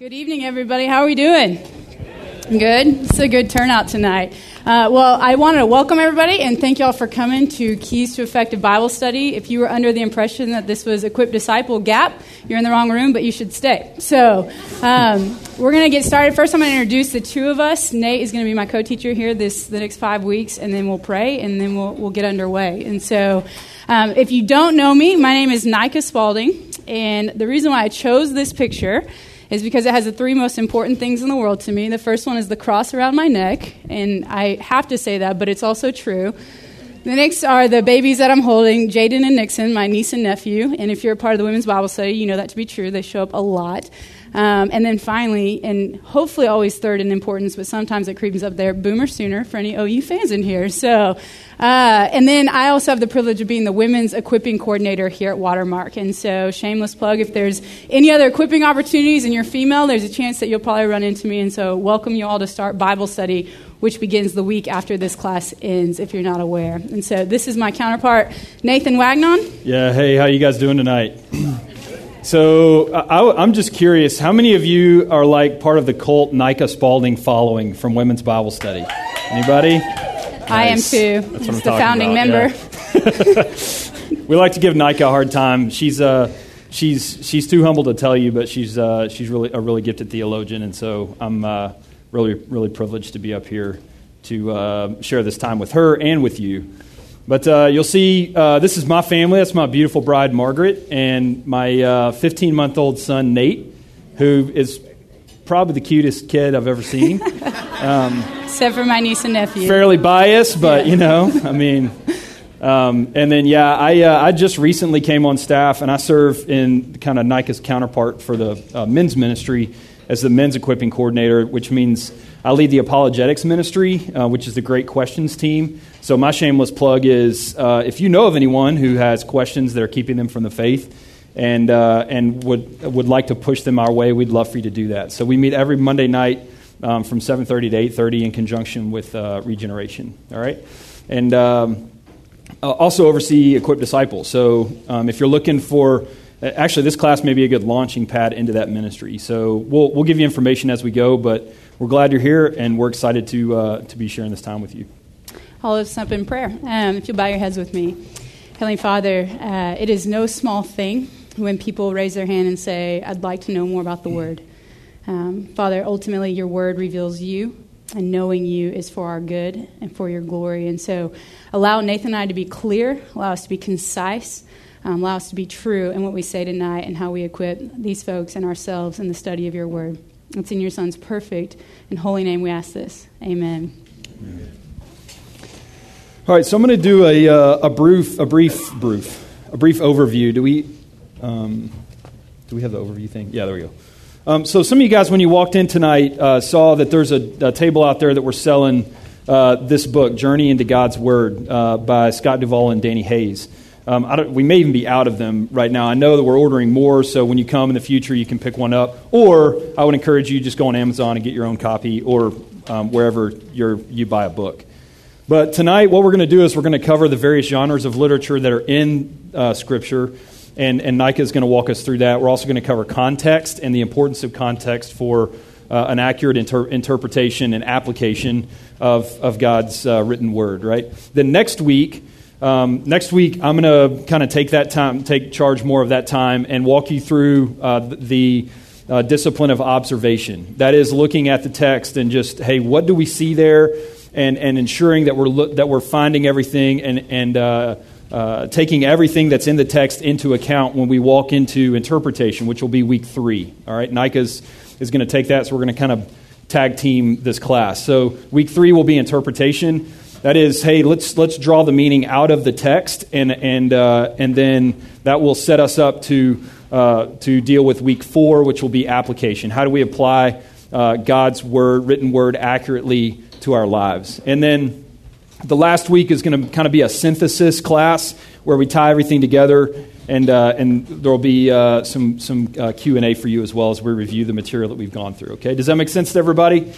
Good evening, everybody. How are we doing? Good. It's a good turnout tonight. Uh, well, I wanted to welcome everybody and thank y'all for coming to Keys to Effective Bible Study. If you were under the impression that this was Equipped Disciple Gap, you're in the wrong room, but you should stay. So, um, we're going to get started. First, I'm going to introduce the two of us. Nate is going to be my co-teacher here this the next five weeks, and then we'll pray, and then we'll we'll get underway. And so, um, if you don't know me, my name is Nika Spalding, and the reason why I chose this picture is because it has the three most important things in the world to me. The first one is the cross around my neck, and I have to say that, but it's also true. The next are the babies that I'm holding, Jaden and Nixon, my niece and nephew. And if you're a part of the women's Bible study, you know that to be true. They show up a lot. Um, and then finally, and hopefully always third in importance, but sometimes it creeps up there, Boomer Sooner for any OU fans in here. So, uh, and then I also have the privilege of being the women's equipping coordinator here at Watermark. And so, shameless plug, if there's any other equipping opportunities and you're female, there's a chance that you'll probably run into me. And so, welcome you all to start Bible study which begins the week after this class ends, if you're not aware. And so this is my counterpart, Nathan Wagnon. Yeah, hey, how you guys doing tonight? So I, am just curious, how many of you are like part of the cult Nika Spalding following from Women's Bible Study? Anybody? I am too. That's I'm the founding about. member. Yeah. we like to give Nika a hard time. She's uh, she's she's too humble to tell you, but she's uh, she's really a really gifted theologian, and so I'm uh, really really privileged to be up here to uh, share this time with her and with you. But uh, you'll see, uh, this is my family. That's my beautiful bride, Margaret, and my 15 uh, month old son, Nate, who is probably the cutest kid I've ever seen. Um, Except for my niece and nephew. Fairly biased, but yeah. you know, I mean. Um, and then, yeah, I, uh, I just recently came on staff, and I serve in kind of Nika's counterpart for the uh, men's ministry as the men's equipping coordinator, which means I lead the apologetics ministry, uh, which is the Great Questions team. So, my shameless plug is uh, if you know of anyone who has questions that are keeping them from the faith and, uh, and would, would like to push them our way, we'd love for you to do that. So, we meet every Monday night um, from 7.30 to 8.30 in conjunction with uh, Regeneration. All right? And um, also oversee Equip Disciples. So, um, if you're looking for actually, this class may be a good launching pad into that ministry. So, we'll, we'll give you information as we go, but we're glad you're here, and we're excited to, uh, to be sharing this time with you. I'll lift up in prayer. Um, if you'll bow your heads with me. Heavenly Father, uh, it is no small thing when people raise their hand and say, I'd like to know more about the Word. Um, Father, ultimately, your Word reveals you, and knowing you is for our good and for your glory. And so, allow Nathan and I to be clear, allow us to be concise, um, allow us to be true in what we say tonight and how we equip these folks and ourselves in the study of your Word. It's in your Son's perfect and holy name we ask this. Amen. Amen. All right, so I'm going to do a, uh, a brief, a brief, brief, a brief overview. Do we, um, do we have the overview thing? Yeah, there we go. Um, so some of you guys, when you walked in tonight, uh, saw that there's a, a, table out there that we're selling uh, this book, Journey into God's Word, uh, by Scott Duvall and Danny Hays. Um, we may even be out of them right now. I know that we're ordering more, so when you come in the future, you can pick one up. Or I would encourage you just go on Amazon and get your own copy, or um, wherever you buy a book. But tonight, what we're going to do is we're going to cover the various genres of literature that are in uh, Scripture, and, and Nika is going to walk us through that. We're also going to cover context and the importance of context for uh, an accurate inter- interpretation and application of, of God's uh, written word, right? Then next week, um, next week, I'm going to kind of take that time, take charge more of that time, and walk you through uh, the uh, discipline of observation. That is, looking at the text and just, hey, what do we see there, and, and ensuring that we're lo- that we're finding everything and and uh, uh taking everything that's in the text into account when we walk into interpretation, which will be week three. All right, Nika's is going to take that, so we're going to kind of tag team this class. So week three will be interpretation. That is, hey, let's let's draw the meaning out of the text, and and uh, and then that will set us up to uh, to deal with week four, which will be application. How do we apply uh, God's word, written word, accurately to our lives? And then the last week is going to kind of be a synthesis class where we tie everything together, and uh, and there will be uh, some some uh, Q and A for you as well as we review the material that we've gone through. Okay, does that make sense to everybody?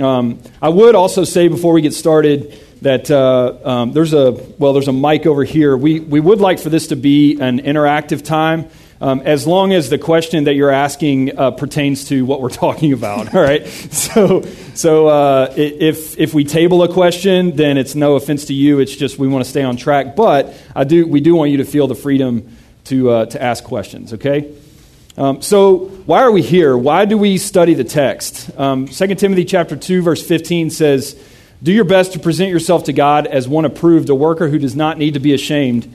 Um, I would also say before we get started that uh, um, there's a well there's a mic over here we, we would like for this to be an interactive time um, as long as the question that you're asking uh, pertains to what we're talking about. All right. So, so uh, if if we table a question, then it's no offense to you. It's just we want to stay on track. But I do we do want you to feel the freedom to uh, to ask questions. Okay. Um, so why are we here? Why do we study the text? Um, 2 Timothy chapter two verse 15 says, "Do your best to present yourself to God as one approved, a worker who does not need to be ashamed."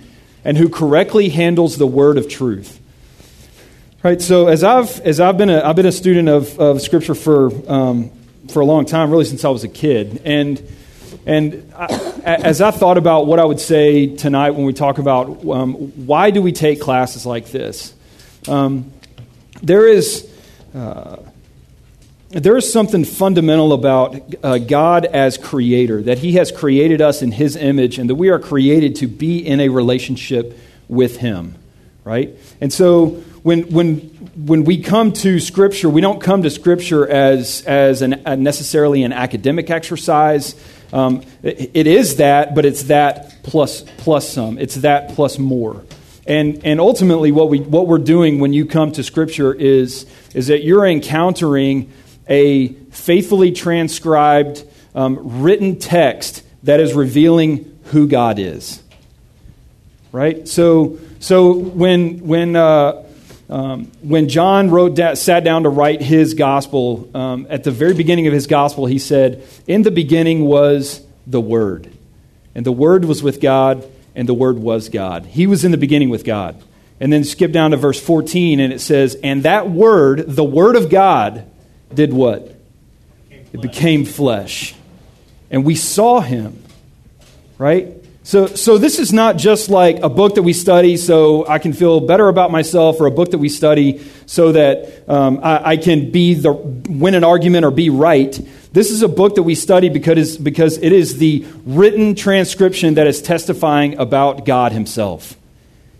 and who correctly handles the word of truth. Right, so as I've, as I've, been, a, I've been a student of, of Scripture for, um, for a long time, really since I was a kid. And, and I, as I thought about what I would say tonight when we talk about um, why do we take classes like this, um, there is. Uh, there is something fundamental about uh, God as creator, that He has created us in His image, and that we are created to be in a relationship with Him, right? And so when, when, when we come to Scripture, we don't come to Scripture as, as an, necessarily an academic exercise. Um, it, it is that, but it's that plus, plus some, it's that plus more. And, and ultimately, what, we, what we're doing when you come to Scripture is, is that you're encountering a faithfully transcribed um, written text that is revealing who God is. Right? So, so when, when, uh, um, when John wrote da- sat down to write his gospel, um, at the very beginning of his gospel, he said, In the beginning was the Word. And the Word was with God, and the Word was God. He was in the beginning with God. And then skip down to verse 14, and it says, And that Word, the Word of God, did what? It became flesh. And we saw him, right? So, so this is not just like a book that we study so I can feel better about myself, or a book that we study so that um, I, I, can be the win an argument or be right. This is a book that we study because, because it is the written transcription that is testifying about God Himself.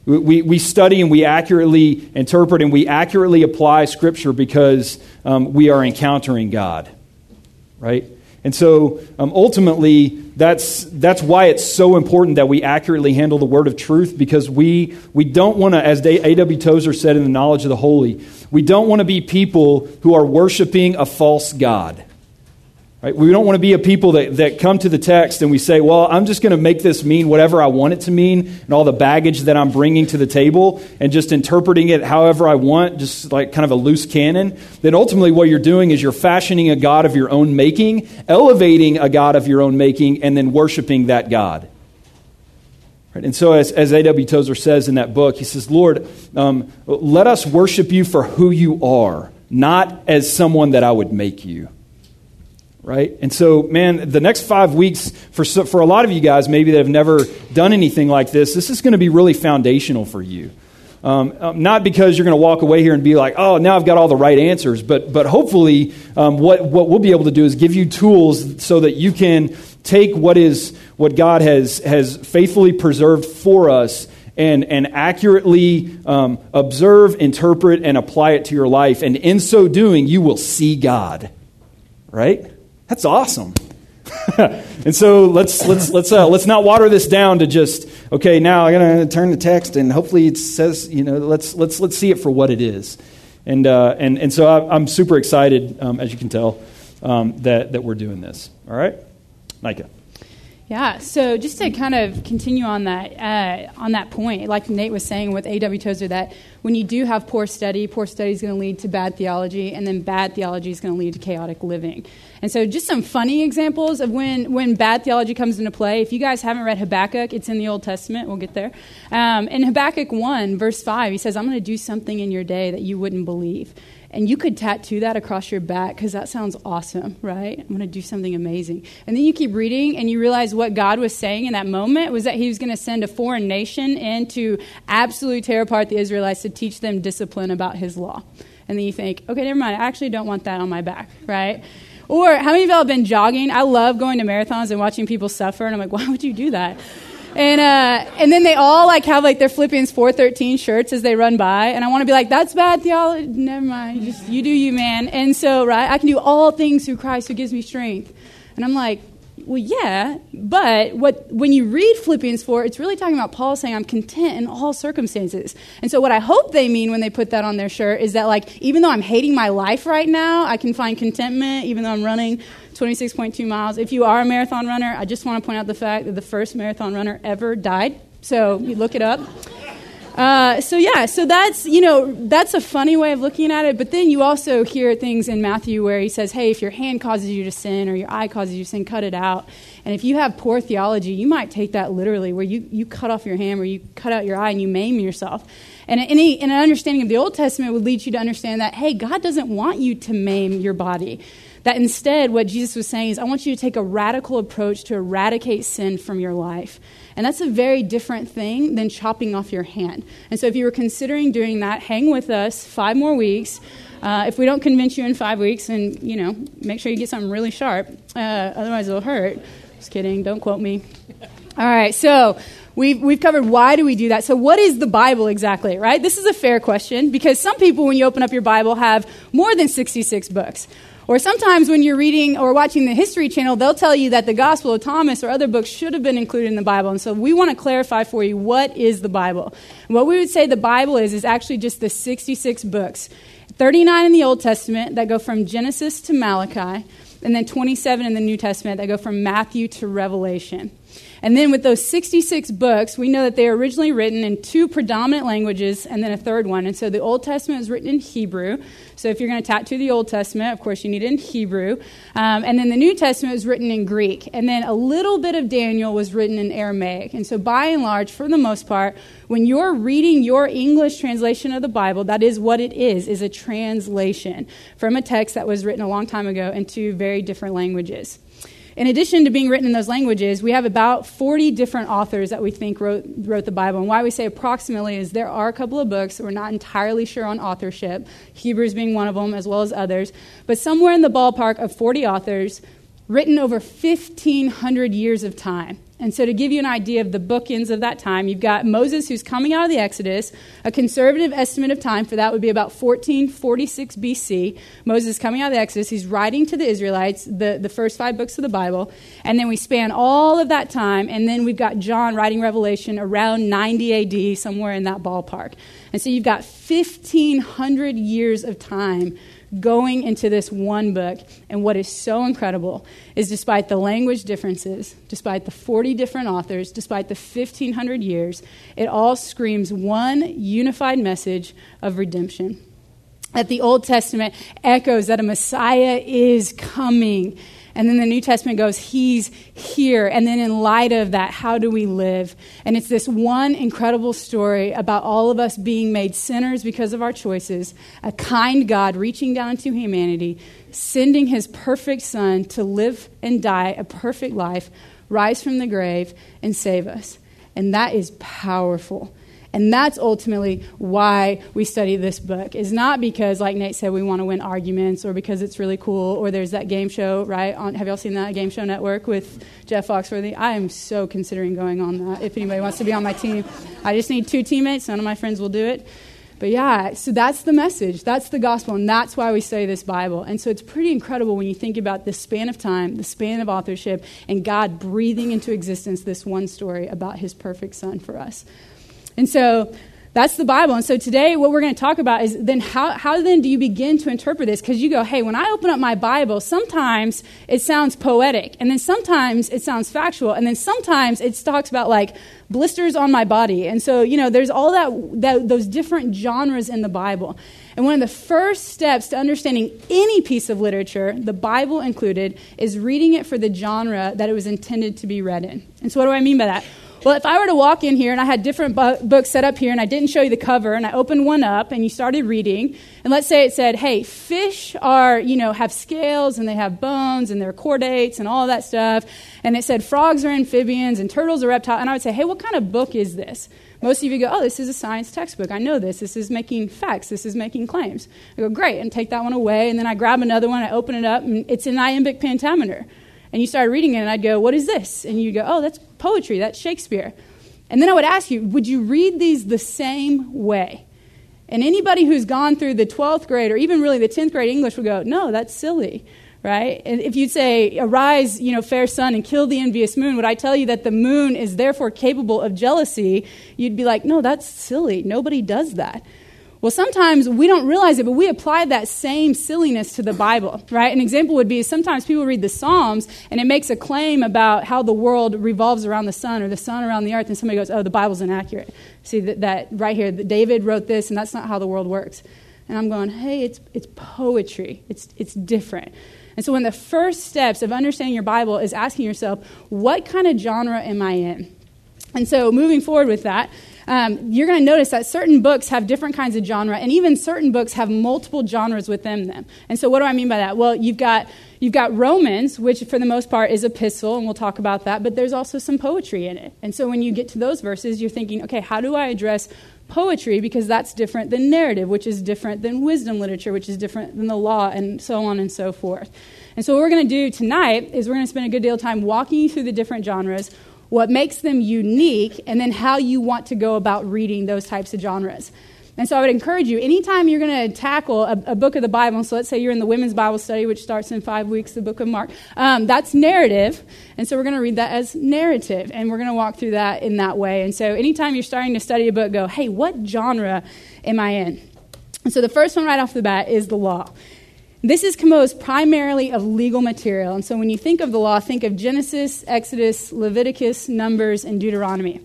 We, we study and we accurately interpret and we accurately apply Scripture because um, we are encountering God, right? And so um, ultimately, that's, that's why it's so important that we accurately handle the word of truth because we, we don't want to, as A.W. Tozer said in The Knowledge of the Holy, we don't want to be people who are worshiping a false God. Right? We don't want to be a people that, that come to the text and we say, well, I'm just going to make this mean whatever I want it to mean and all the baggage that I'm bringing to the table and just interpreting it however I want, just like kind of a loose cannon. Then ultimately, what you're doing is you're fashioning a God of your own making, elevating a God of your own making, and then worshiping that God. Right? And so, as, as A.W. Tozer says in that book, he says, Lord, um, let us worship you for who you are, not as someone that I would make you right? And so, man, the next five weeks, for, for a lot of you guys, maybe that have never done anything like this, this is going to be really foundational for you. Um, um, not because you're going to walk away here and be like, oh, now I've got all the right answers, but, but hopefully, um, what, what we'll be able to do is give you tools so that you can take what is what God has, has faithfully preserved for us and, and accurately um, observe, interpret, and apply it to your life. And in so doing, you will see God, right? That's awesome. and so let's let's let's uh, let's not water this down to just okay. Now I'm to turn the text and hopefully it says you know let's let's let's see it for what it is. And uh, and and so I, am super excited, um, as you can tell, um, that that we're doing this. All right, Nika. Yeah, so just to kind of continue on that uh, on that point, like Nate was saying with A.W. Tozer, that when you do have poor study, poor study is going to lead to bad theology, and then bad theology is going to lead to chaotic living. And so, just some funny examples of when when bad theology comes into play. If you guys haven't read Habakkuk, it's in the Old Testament. We'll get there. Um, in Habakkuk one, verse five, he says, "I'm going to do something in your day that you wouldn't believe." And you could tattoo that across your back because that sounds awesome, right? I'm going to do something amazing. And then you keep reading and you realize what God was saying in that moment was that He was going to send a foreign nation in to absolutely tear apart the Israelites to teach them discipline about His law. And then you think, okay, never mind. I actually don't want that on my back, right? Or how many of y'all have been jogging? I love going to marathons and watching people suffer, and I'm like, why would you do that? And uh, and then they all like have like their Philippians four thirteen shirts as they run by, and I want to be like, that's bad theology. Never mind, just you do you, man. And so right, I can do all things through Christ who gives me strength. And I'm like, well, yeah, but what when you read Philippians 4, it's really talking about Paul saying, I'm content in all circumstances. And so, what I hope they mean when they put that on their shirt is that, like, even though I'm hating my life right now, I can find contentment, even though I'm running 26.2 miles. If you are a marathon runner, I just want to point out the fact that the first marathon runner ever died. So, you look it up. Uh, so yeah, so that's you know that's a funny way of looking at it. But then you also hear things in Matthew where he says, "Hey, if your hand causes you to sin or your eye causes you to sin, cut it out." And if you have poor theology, you might take that literally, where you, you cut off your hand or you cut out your eye and you maim yourself. And any and an understanding of the Old Testament would lead you to understand that hey, God doesn't want you to maim your body. That instead, what Jesus was saying is, I want you to take a radical approach to eradicate sin from your life. And that's a very different thing than chopping off your hand. And so if you were considering doing that, hang with us five more weeks. Uh, if we don't convince you in five weeks, and you know, make sure you get something really sharp. Uh, otherwise, it'll hurt. Just kidding. Don't quote me. All right. So we've we've covered why do we do that. So what is the Bible exactly? Right. This is a fair question because some people, when you open up your Bible, have more than sixty-six books. Or sometimes when you're reading or watching the History Channel, they'll tell you that the Gospel of Thomas or other books should have been included in the Bible. And so we want to clarify for you what is the Bible. What we would say the Bible is, is actually just the 66 books 39 in the Old Testament that go from Genesis to Malachi, and then 27 in the New Testament that go from Matthew to Revelation. And then with those 66 books, we know that they were originally written in two predominant languages and then a third one. And so the Old Testament is written in Hebrew. So if you're going to tattoo the Old Testament, of course, you need it in Hebrew. Um, and then the New Testament is written in Greek. And then a little bit of Daniel was written in Aramaic. And so by and large, for the most part, when you're reading your English translation of the Bible, that is what it is, is a translation from a text that was written a long time ago into very different languages. In addition to being written in those languages, we have about 40 different authors that we think wrote, wrote the Bible. And why we say approximately is there are a couple of books, we're not entirely sure on authorship, Hebrews being one of them, as well as others, but somewhere in the ballpark of 40 authors written over 1,500 years of time. And so, to give you an idea of the bookends of that time, you've got Moses who's coming out of the Exodus. A conservative estimate of time for that would be about 1446 BC. Moses coming out of the Exodus. He's writing to the Israelites the, the first five books of the Bible. And then we span all of that time. And then we've got John writing Revelation around 90 AD, somewhere in that ballpark. And so, you've got 1,500 years of time going into this one book. And what is so incredible is despite the language differences, despite the 40 different authors, despite the 1,500 years, it all screams one unified message of redemption. That the Old Testament echoes that a Messiah is coming and then the New Testament goes, He's here. And then in light of that, how do we live? And it's this one incredible story about all of us being made sinners because of our choices, a kind God reaching down into humanity, sending His perfect Son to live and die a perfect life, rise from the grave, and save us. And that is powerful. And that's ultimately why we study this book. Is not because, like Nate said, we want to win arguments or because it's really cool or there's that game show, right? On, have y'all seen that Game Show Network with Jeff Foxworthy? I am so considering going on that. If anybody wants to be on my team, I just need two teammates. None of my friends will do it. But yeah, so that's the message. That's the gospel. And that's why we study this Bible. And so it's pretty incredible when you think about the span of time, the span of authorship, and God breathing into existence this one story about his perfect son for us. And so that's the Bible. And so today, what we're going to talk about is then how, how then do you begin to interpret this? Because you go, hey, when I open up my Bible, sometimes it sounds poetic, and then sometimes it sounds factual, and then sometimes it talks about like blisters on my body. And so, you know, there's all that, that those different genres in the Bible. And one of the first steps to understanding any piece of literature, the Bible included, is reading it for the genre that it was intended to be read in. And so, what do I mean by that? Well, if I were to walk in here and I had different bu- books set up here and I didn't show you the cover and I opened one up and you started reading, and let's say it said, hey, fish are, you know, have scales and they have bones and they're chordates and all that stuff, and it said frogs are amphibians and turtles are reptiles, and I would say, hey, what kind of book is this? Most of you go, oh, this is a science textbook. I know this. This is making facts. This is making claims. I go, great, and take that one away, and then I grab another one, I open it up, and it's an iambic pentameter and you started reading it, and I'd go, What is this? And you'd go, Oh, that's poetry, that's Shakespeare. And then I would ask you, Would you read these the same way? And anybody who's gone through the 12th grade or even really the 10th grade English would go, No, that's silly. right? And if you'd say, Arise, you know, fair sun, and kill the envious moon, would I tell you that the moon is therefore capable of jealousy? You'd be like, No, that's silly. Nobody does that. Well, sometimes we don't realize it, but we apply that same silliness to the Bible, right? An example would be sometimes people read the Psalms and it makes a claim about how the world revolves around the sun or the sun around the earth, and somebody goes, Oh, the Bible's inaccurate. See that, that right here, that David wrote this, and that's not how the world works. And I'm going, Hey, it's, it's poetry, it's, it's different. And so, one of the first steps of understanding your Bible is asking yourself, what kind of genre am I in? And so, moving forward with that, um, you're going to notice that certain books have different kinds of genre, and even certain books have multiple genres within them. And so, what do I mean by that? Well, you've got you've got Romans, which for the most part is epistle, and we'll talk about that. But there's also some poetry in it. And so, when you get to those verses, you're thinking, okay, how do I address poetry because that's different than narrative, which is different than wisdom literature, which is different than the law, and so on and so forth. And so, what we're going to do tonight is we're going to spend a good deal of time walking you through the different genres, what makes them unique, and then how you want to go about reading those types of genres. And so I would encourage you, anytime you're going to tackle a, a, book of the Bible, so let's say you're in the women's Bible study, which starts in five weeks, the book of Mark, um, that's narrative. And so we're going to read that as narrative, and we're going to walk through that in that way. And so anytime you're starting to study a book, go, hey, what genre am I in? And so the first one right off the bat is the law. This is composed primarily of legal material. And so when you think of the law, think of Genesis, Exodus, Leviticus, Numbers, and Deuteronomy.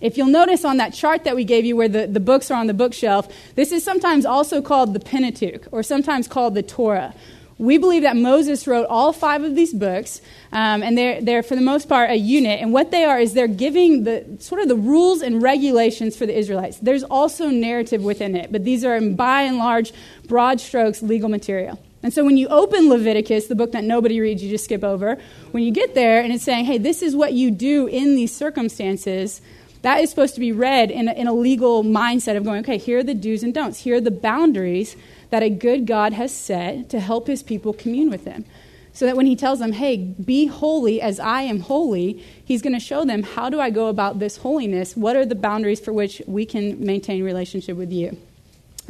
If you'll notice on that chart that we gave you where the, the books are on the bookshelf, this is sometimes also called the Pentateuch or sometimes called the Torah. We believe that Moses wrote all five of these books, um, and they're, they're, for the most part, a unit. And what they are is they're giving the sort of the rules and regulations for the Israelites. There's also narrative within it, but these are, by and large, broad strokes, legal material. And so when you open Leviticus, the book that nobody reads, you just skip over, when you get there and it's saying, hey, this is what you do in these circumstances, that is supposed to be read in a, in a legal mindset of going, okay, here are the do's and don'ts. Here are the boundaries that a good God has set to help his people commune with him. So that when he tells them, hey, be holy as I am holy, he's going to show them how do I go about this holiness? What are the boundaries for which we can maintain relationship with you?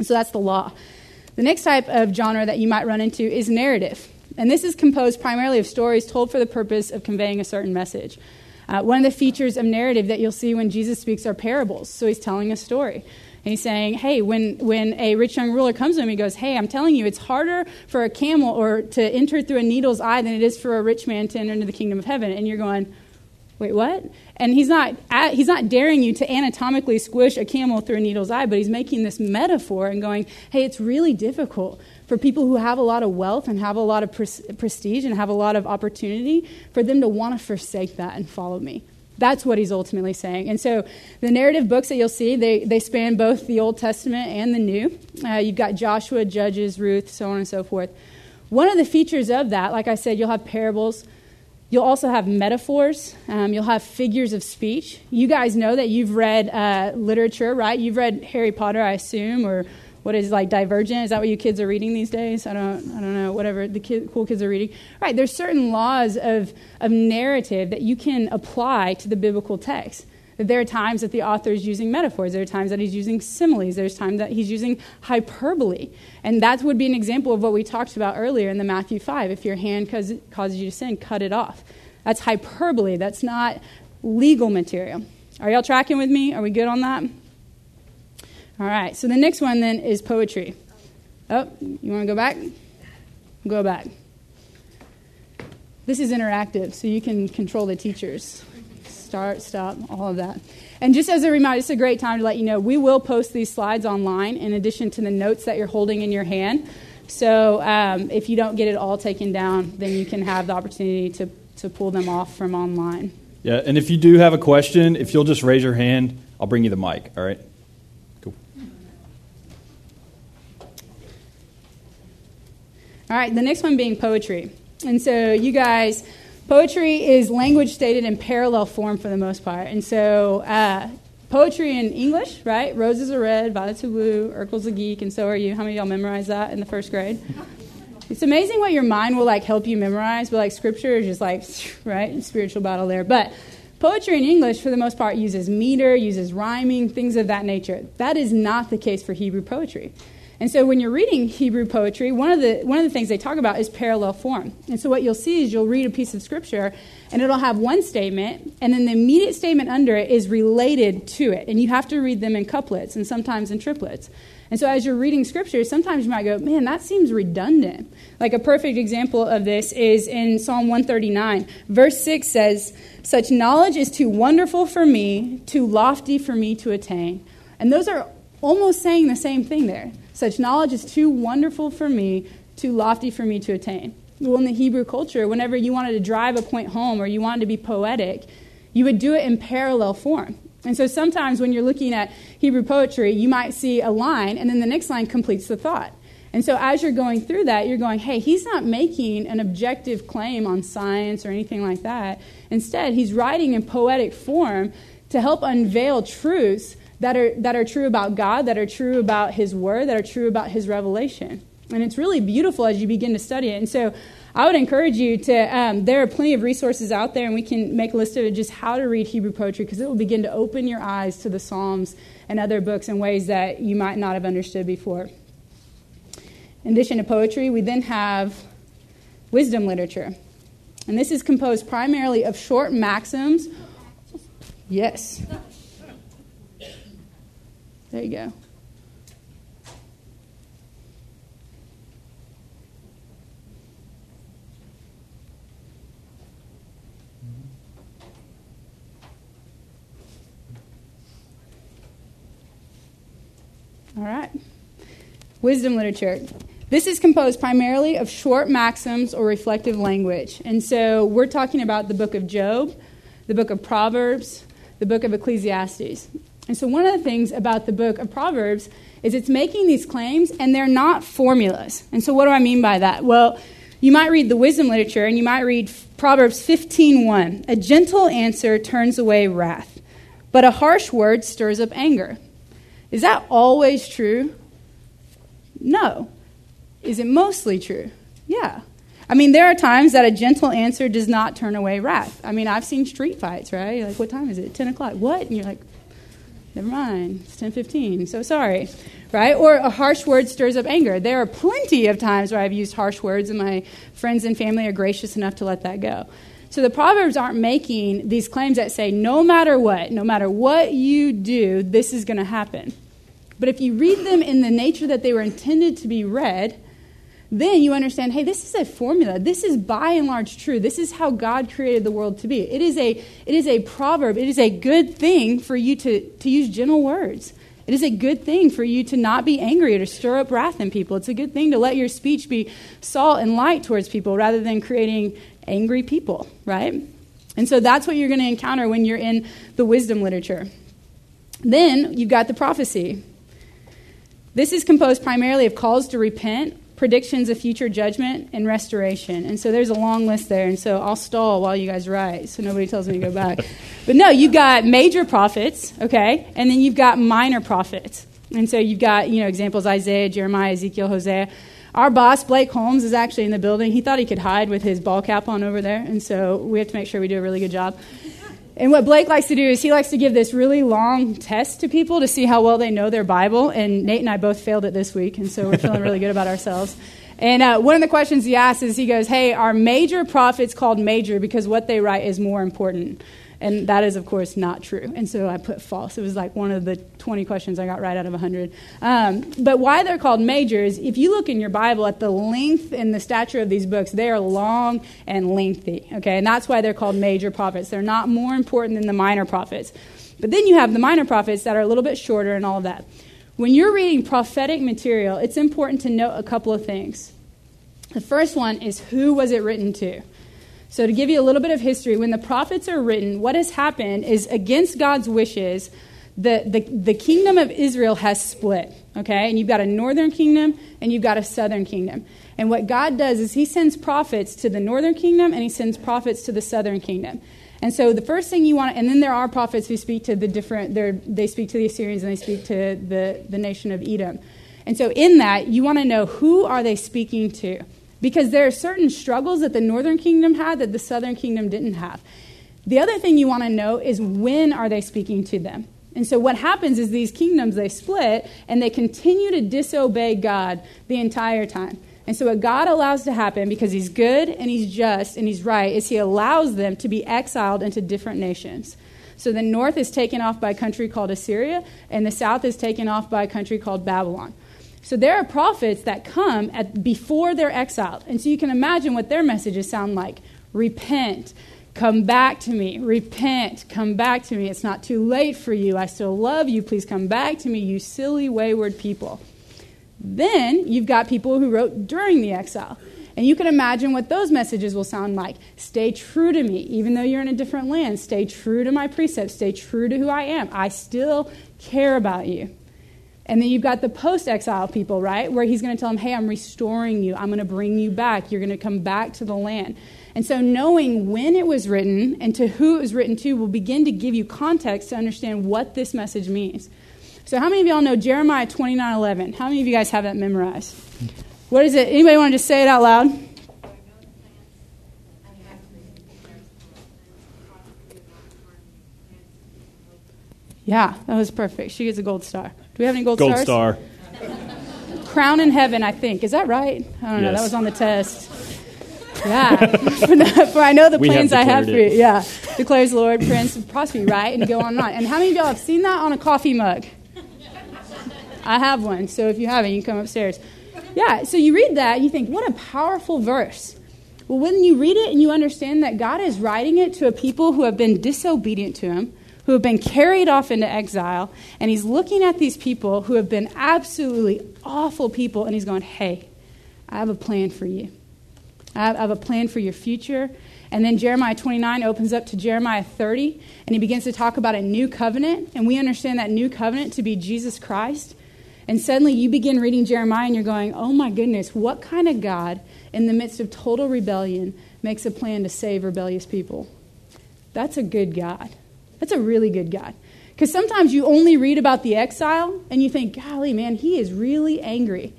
so that's the law. The next type of genre that you might run into is narrative. And this is composed primarily of stories told for the purpose of conveying a certain message. Uh, one of the features of narrative that you'll see when Jesus speaks are parables. So he's telling a story. And he's saying, hey, when, when a rich young ruler comes to him, he goes, hey, I'm telling you, it's harder for a camel or to enter through a needle's eye than it is for a rich man to enter into the kingdom of heaven. And you're going, wait, what? And he's not, he's not daring you to anatomically squish a camel through a needle's eye, but he's making this metaphor and going, hey, it's really difficult for people who have a lot of wealth and have a lot of prestige and have a lot of opportunity, for them to want to forsake that and follow me. That's what he's ultimately saying. And so the narrative books that you'll see, they, they span both the Old Testament and the New. Uh, you've got Joshua, Judges, Ruth, so on and so forth. One of the features of that, like I said, you'll have parables. You'll also have metaphors. Um, you'll have figures of speech. You guys know that you've read uh, literature, right? You've read Harry Potter, I assume, or what is like Divergent? Is that what you kids are reading these days? I don't, I don't know. Whatever the kid, cool kids are reading. Right? There's certain laws of of narrative that you can apply to the biblical text. That there are times that the author is using metaphors. There are times that he's using similes. There's times that he's using hyperbole. And that would be an example of what we talked about earlier in the Matthew 5. If your hand causes, causes you to sin, cut it off. That's hyperbole. That's not legal material. Are y'all tracking with me? Are we good on that? All right, so the next one then is poetry. Oh, you want to go back? Go back. This is interactive, so you can control the teachers. Start, stop, all of that. And just as a reminder, it's a great time to let you know we will post these slides online in addition to the notes that you're holding in your hand. So um, if you don't get it all taken down, then you can have the opportunity to, to pull them off from online. Yeah, and if you do have a question, if you'll just raise your hand, I'll bring you the mic, all right? Cool. All right, the next one being poetry. And so, you guys, poetry is language stated in parallel form for the most part. And so, uh, poetry in English, right? Roses are red, violets are blue, Urkel's a geek, and so are you. How many of y'all memorized that in the first grade? It's amazing what your mind will like help you memorize, but like scripture is just like, right? Spiritual battle there. But poetry in English, for the most part, uses meter, uses rhyming, things of that nature. That is not the case for Hebrew poetry. And so when you're reading Hebrew poetry, one of the one of the things they talk about is parallel form. And so what you'll see is you'll read a piece of scripture and it'll have one statement and then the immediate statement under it is related to it. And you have to read them in couplets and sometimes in triplets. And so as you're reading scripture, sometimes you might go, "Man, that seems redundant." Like a perfect example of this is in Psalm 139. Verse 6 says, "Such knowledge is too wonderful for me, too lofty for me to attain." And those are almost saying the same thing there. Such knowledge is too wonderful for me, too lofty for me to attain. Well, in the Hebrew culture, whenever you wanted to drive a point home or you wanted to be poetic, you would do it in parallel form. And so sometimes when you're looking at Hebrew poetry, you might see a line and then the next line completes the thought. And so as you're going through that, you're going, hey, he's not making an objective claim on science or anything like that. Instead, he's writing in poetic form to help unveil truths that are, that are true about God, that are true about His Word, that are true about His revelation. And it's really beautiful as you begin to study it. And so I would encourage you to, um, there are plenty of resources out there, and we can make a list of just how to read Hebrew poetry because it will begin to open your eyes to the Psalms and other books in ways that you might not have understood before. In addition to poetry, we then have wisdom literature. And this is composed primarily of short maxims. Yes. There you go. All right. Wisdom literature. This is composed primarily of short maxims or reflective language. And so we're talking about the book of Job, the book of Proverbs, the book of Ecclesiastes. And so, one of the things about the book of Proverbs is it's making these claims and they're not formulas. And so, what do I mean by that? Well, you might read the wisdom literature and you might read Proverbs 15:1. A gentle answer turns away wrath, but a harsh word stirs up anger. Is that always true? No. Is it mostly true? Yeah. I mean, there are times that a gentle answer does not turn away wrath. I mean, I've seen street fights, right? Like, what time is it? 10 o'clock. What? And you're like, Never mind, it's 10:15. So sorry, right? Or a harsh word stirs up anger. There are plenty of times where I've used harsh words, and my friends and family are gracious enough to let that go. So the proverbs aren't making these claims that say, no matter what, no matter what you do, this is going to happen. But if you read them in the nature that they were intended to be read, then you understand hey this is a formula. This is by and large true. This is how god created the world to be. It is a it is a proverb. It is a good thing for you to to use gentle words. It is a good thing for you to not be angry or to stir up wrath in people. It's a good thing to let your speech be salt and light towards people rather than creating angry people right? And so that's what you're going to encounter when you're in the wisdom literature. Then you've got the prophecy. This is composed primarily of calls to repent predictions of future judgment and restoration. And so there's a long list there. And so I'll stall while you guys write so nobody tells me to go back. but no, you've got major prophets, okay? And then you've got minor prophets. And so you've got, you know, examples Isaiah, Jeremiah, Ezekiel, Hosea. Our boss, Blake Holmes, is actually in the building. He thought he could hide with his ball cap on over there. And so we have to make sure we do a really good job. And what Blake likes to do is he likes to give this really long test to people to see how well they know their Bible. And Nate and I both failed it this week, and so we're feeling really good about ourselves. And uh, one of the questions he asks is he goes, Hey, are major prophets called major because what they write is more important? And that is, of course, not true. And so I put false. It was like one of the 20 questions I got right out of 100. Um, but why they're called majors, if you look in your Bible at the length and the stature of these books, they are long and lengthy. Okay? And that's why they're called major prophets. They're not more important than the minor prophets. But then you have the minor prophets that are a little bit shorter and all of that. When you're reading prophetic material, it's important to note a couple of things. The first one is who was it written to? So, to give you a little bit of history, when the prophets are written, what has happened is against God's wishes, the, the, the kingdom of Israel has split, okay? And you've got a northern kingdom and you've got a southern kingdom. And what God does is he sends prophets to the northern kingdom and he sends prophets to the southern kingdom. And so the first thing you want, and then there are prophets who speak to the different, they speak to the Assyrians and they speak to the, the nation of Edom. And so in that, you want to know who are they speaking to? Because there are certain struggles that the northern kingdom had that the southern kingdom didn't have. The other thing you want to know is when are they speaking to them? And so what happens is these kingdoms, they split and they continue to disobey God the entire time. And so what God allows to happen, because he's good and he's just and he's right, is he allows them to be exiled into different nations. So the north is taken off by a country called Assyria, and the south is taken off by a country called Babylon. So there are prophets that come at, before they're exiled. And so you can imagine what their messages sound like repent, come back to me, repent, come back to me. It's not too late for you. I still love you. Please come back to me, you silly, wayward people. Then you've got people who wrote during the exile. And you can imagine what those messages will sound like. Stay true to me, even though you're in a different land. Stay true to my precepts. Stay true to who I am. I still care about you. And then you've got the post exile people, right? Where he's going to tell them, hey, I'm restoring you. I'm going to bring you back. You're going to come back to the land. And so, knowing when it was written and to who it was written to will begin to give you context to understand what this message means. So, how many of y'all know Jeremiah 29 11? How many of you guys have that memorized? What is it? Anybody want to just say it out loud? Yeah, that was perfect. She gets a gold star. Do we have any gold, Gold stars? star. Crown in heaven, I think. Is that right? I don't know. That was on the test. Yeah. for, the- for I know the We have plans I have for you. Yeah. Declares the Lord, Prince of Prosperity, right? And go on and on. And how many of y'all have seen that on a coffee mug? I have one. So if you haven't, you can come upstairs. Yeah. So you read that and you think, what a powerful verse. Well, when you read it and you understand that God is writing it to a people who have been disobedient to Him, who have been carried off into exile, and He's looking at these people who have been absolutely awful people, and He's going, hey, I have a plan for you. I have, a plan for your future. And then Jeremiah 29 opens up to Jeremiah 30, and he begins to talk about a new covenant. And we understand that new covenant to be Jesus Christ. And suddenly you begin reading Jeremiah, and you're going, oh my goodness, what kind of God, in the midst of total rebellion, makes a plan to save rebellious people? That's a good God. That's a really good God. Because sometimes you only read about the exile, and you think, golly, man, he is really angry.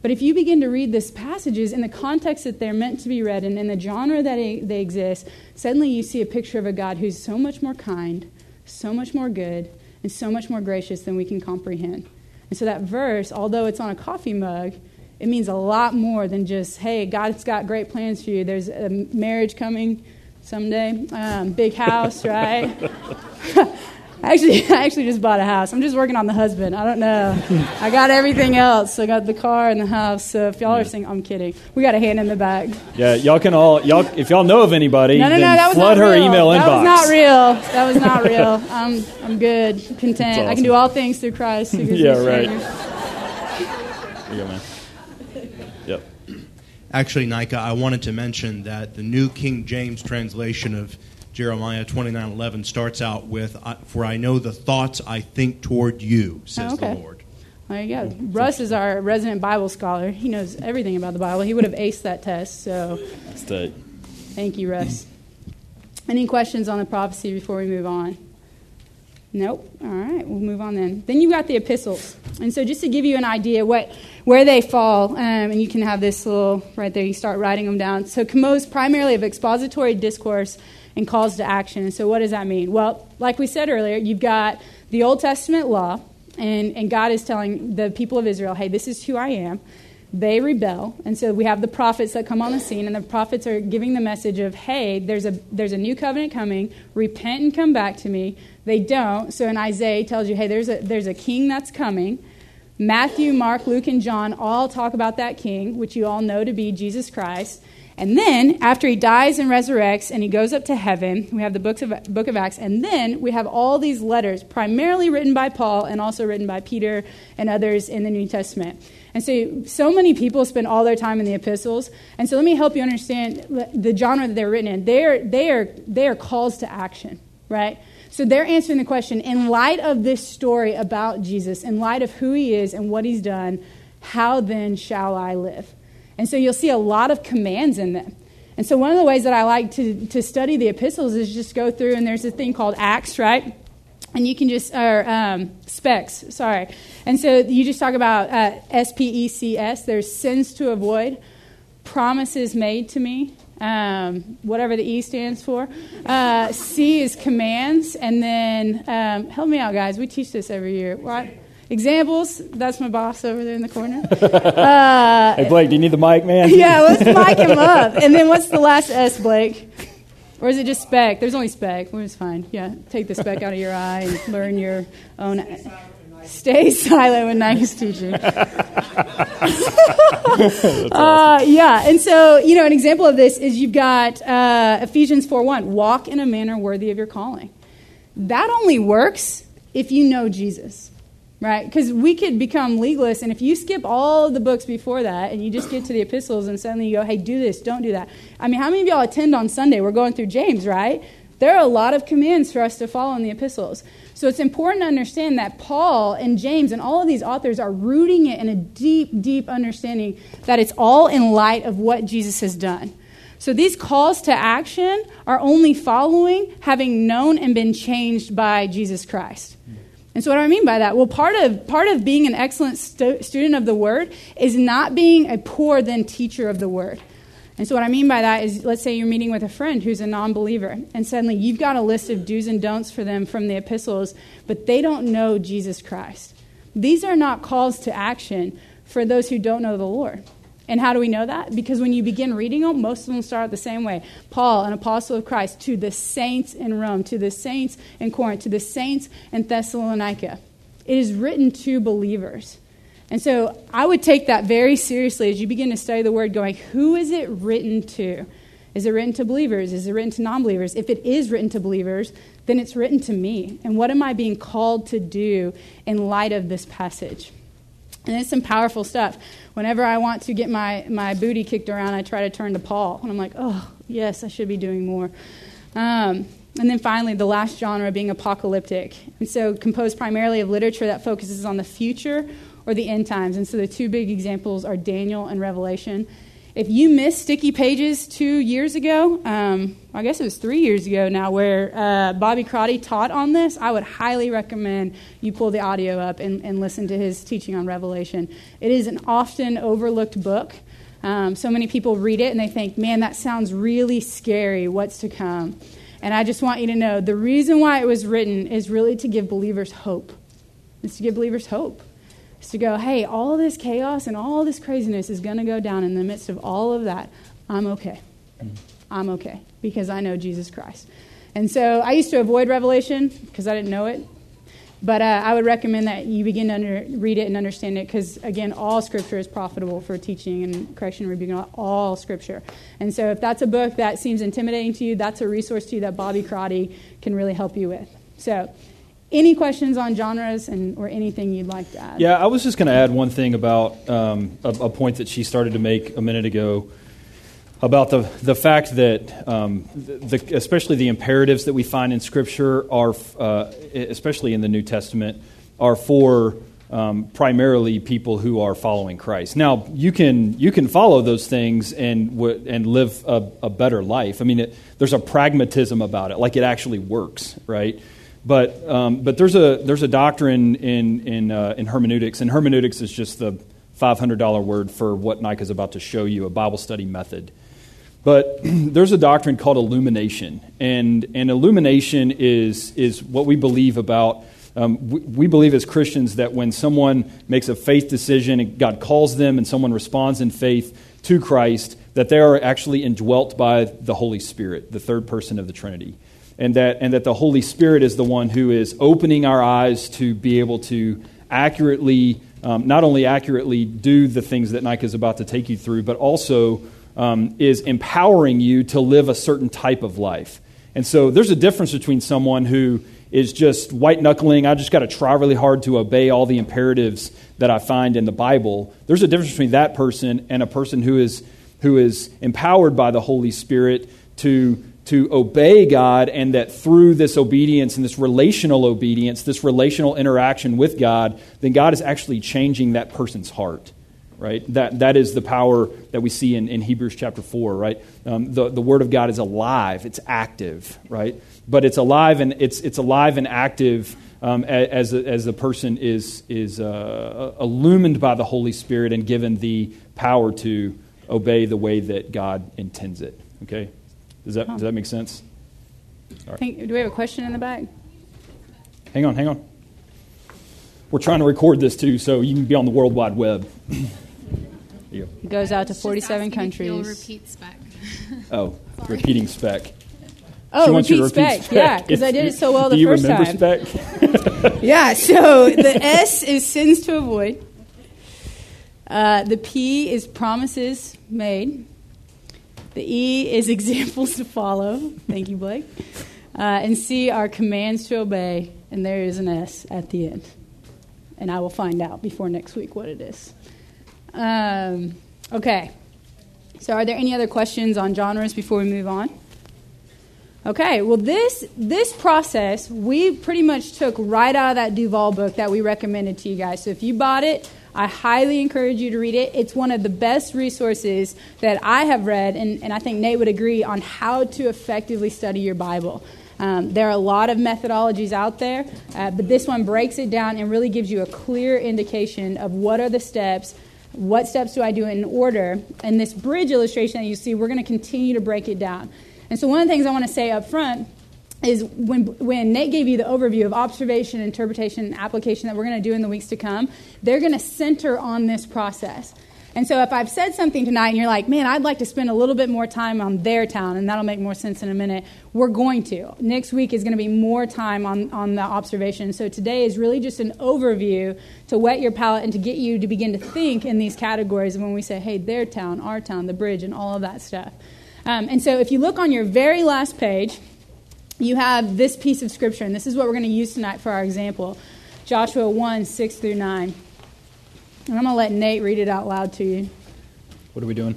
But if you begin to read these passages in the context that they're meant to be read and in the genre that they, they exist, suddenly you see a picture of a God who's so much more kind, so much more good, and so much more gracious than we can comprehend. And so that verse, although it's on a coffee mug, it means a lot more than just, hey, God's got great plans for you. There's a marriage coming someday, um, big house, right? Actually, I actually just bought a house. I'm just working on the husband. I don't know. I got everything else. I got the car and the house. So if y'all are saying, I'm kidding. We got a hand in the back. Yeah, y'all can all y'all if y'all know of anybody, No, no, no. That was flood her real. email that inbox. was not real. That was not real. I'm, I'm good, content. That's I can do all things through Christ. who gives me Yeah, right. There you go, man. Yep. Actually, Nika, I wanted to mention that the New King James translation of Jeremiah 29:11 starts out with, "For I know the thoughts I think toward you," says Oh, okay. the Lord. There you go. Oh, Russ is our resident Bible scholar. He knows everything about the Bible. He would have aced that test. So That's tight. thank you, Russ. Any questions on the prophecy before we move on? Nope. All right, we'll move on then. Then you've got the epistles. And so just to give you an idea what where they fall, um, and you can have this little right there, you start writing them down. So composed primarily of expository discourse and calls to action. So what does that mean? Well, like we said earlier, you've got the Old Testament law, and, and God is telling the people of Israel, hey, this is who I am. They rebel, and so we have the prophets that come on the scene, and the prophets are giving the message of, "Hey, there's a there's a new covenant coming. Repent and come back to me." They don't. So in Isaiah tells you, "Hey, there's a there's a king that's coming." Matthew, Mark, Luke, and John all talk about that king, which you all know to be Jesus Christ. And then, after he dies and resurrects and he goes up to heaven, we have the books of, book of Acts. And then we have all these letters, primarily written by Paul and also written by Peter and others in the New Testament. And so, so many people spend all their time in the epistles. And so, let me help you understand the genre that they're written in. They're, they, are, they are calls to action, right? So they're answering the question in light of this story about Jesus, in light of who he is and what he's done, how then shall I live? And so you'll see a lot of commands in them. And so one of the ways that I like to, to study the epistles is just go through, and there's a thing called Acts, right? And you can just, or um, specs, sorry. And so you just talk about uh, S P E C S. There's sins to avoid, promises made to me, um, whatever the E stands for. Uh, C is commands, and then um, help me out, guys. We teach this every year. What? Examples. That's my boss over there in the corner. Uh, hey, Blake, do you need the mic, man? yeah, let's mic him up. And then what's the last S, Blake? Or is it just spec? There's only speck. Well, it's fine. Yeah, take the spec out of your eye and learn your own. Stay silent when Nika's teaching. uh, yeah, and so, you know, an example of this is you've got uh, Ephesians 4 1, walk in a manner worthy of your calling. That only works if you know Jesus, right? Because we could become legalists, and if you skip all the books before that and you just get to the epistles and suddenly you go, hey, do this, don't do that. I mean, how many of y'all attend on Sunday? We're going through James, right? There are a lot of commands for us to follow in the epistles. So it's important to understand that Paul and James and all of these authors are rooting it in a deep, deep understanding that it's all in light of what Jesus has done. So these calls to action are only following having known and been changed by Jesus Christ. And so, what do I mean by that? Well, part of, part of being an excellent stu- student of the Word is not being a poor then teacher of the Word. And so, what I mean by that is, let's say you're meeting with a friend who's a non believer, and suddenly you've got a list of do's and don'ts for them from the epistles, but they don't know Jesus Christ. These are not calls to action for those who don't know the Lord. And how do we know that? Because when you begin reading them, most of them start the same way Paul, an apostle of Christ, to the saints in Rome, to the saints in Corinth, to the saints in Thessalonica. It is written to believers. And so I would take that very seriously as you begin to study the word, going, who is it written to? Is it written to believers? Is it written to non believers? If it is written to believers, then it's written to me. And what am I being called to do in light of this passage? And it's some powerful stuff. Whenever I want to get my, my booty kicked around, I try to turn to Paul. And I'm like, oh, yes, I should be doing more. Um, and then finally, the last genre being apocalyptic. And so, composed primarily of literature that focuses on the future or the end times. And so the two big examples are Daniel and Revelation. If you missed Sticky Pages two years ago, um, I guess it was three years ago now, where uh, Bobby Crotty taught on this, I would highly recommend you pull the audio up and, and listen to his teaching on Revelation. It is an often overlooked book. Um, so many people read it and they think, man, that sounds really scary. What's to come? And I just want you to know the reason why it was written is really to give believers hope. It's to give believers hope is to go, hey, all this chaos and all this craziness is going to go down in the midst of all of that. I'm okay. I'm okay because I know Jesus Christ. And so I used to avoid Revelation because I didn't know it. But uh, I would recommend that you begin to under, read it and understand it because, again, all Scripture is profitable for teaching and correction and rebuking, all Scripture. And so if that's a book that seems intimidating to you, that's a resource to you that Bobby Crotty can really help you with. So any questions on genres and or anything you'd like to add? Yeah, I was just going to add one thing about um, a, a, point that she started to make a minute ago about the the fact that um, the, especially the imperatives that we find in Scripture are, uh, especially in the New Testament, are for um, primarily people who are following Christ. Now, you can you can follow those things and w- and live a, a, better life. I mean, it, there's a pragmatism about it, like it actually works, right? But, um, but there's, a, there's a doctrine in, in, uh, in hermeneutics, and hermeneutics is just the $500 word for what Nika is about to show you, a Bible study method. But there's a doctrine called illumination, and, and illumination is, is what we believe about. Um, we, we, believe as Christians that when someone makes a faith decision and God calls them and someone responds in faith to Christ, that they are actually indwelt by the Holy Spirit, the third person of the Trinity and that, and that the Holy Spirit is the one who is opening our eyes to be able to accurately, um, not only accurately do the things that Nika is about to take you through, but also um, is empowering you to live a certain type of life. And so there's a difference between someone who is just white knuckling, I just got to try really hard to obey all the imperatives that I find in the Bible. There's a difference between that person and a person who is, who is empowered by the Holy Spirit to to obey God, and that through this obedience and this relational obedience, this relational interaction with God, then God is actually changing that person's heart. Right? That, that is the power that we see in, in Hebrews chapter 4, right? Um, the, the Word of God is alive, it's active, right? But it's alive and, it's, it's alive and active um, as, as the person is, is uh, illumined by the Holy Spirit and given the power to obey the way that God intends it. Okay? Does that, does that make sense? Think, do we have a question in the back? Hang on, hang on. We're trying to record this too, so you can be on the World Wide Web. It goes out to 47 countries. you'll repeat spec. oh, repeating spec. Oh, repeat, repeat spec. spec. Yeah, because I did it so well the first time. Do you remember spec? yeah, so the S is sins to avoid. Uh, the P is promises made. The E is examples to follow. Thank you, Blake. Uh, and C are commands to obey. And there is an S at the end. And I will find out before next week what it is. Um, okay. So, are there any other questions on genres before we move on? Okay, well, this, this process we pretty much took right out of that Duvall book that we recommended to you guys. So, if you bought it, I highly encourage you to read it. It's one of the best resources that I have read, and, and I think Nate would agree on how to effectively study your Bible. Um, there are a lot of methodologies out there, uh, but this one breaks it down and really gives you a clear indication of what are the steps what steps do I do in order? And this bridge illustration that you see, we're going to continue to break it down. And so, one of the things I want to say up front is when, when Nate gave you the overview of observation, interpretation, and application that we're going to do in the weeks to come, they're going to center on this process. And so if I've said something tonight and you're like, man, I'd like to spend a little bit more time on their town, and that'll make more sense in a minute, we're going to. Next week is going to be more time on, on the observation. So today is really just an overview to whet your palate and to get you to begin to think in these categories when we say, hey, their town, our town, the bridge, and all of that stuff. Um, and so if you look on your very last page, you have this piece of scripture, and this is what we're going to use tonight for our example Joshua 1 6 through 9. And I'm going to let Nate read it out loud to you. What are we doing?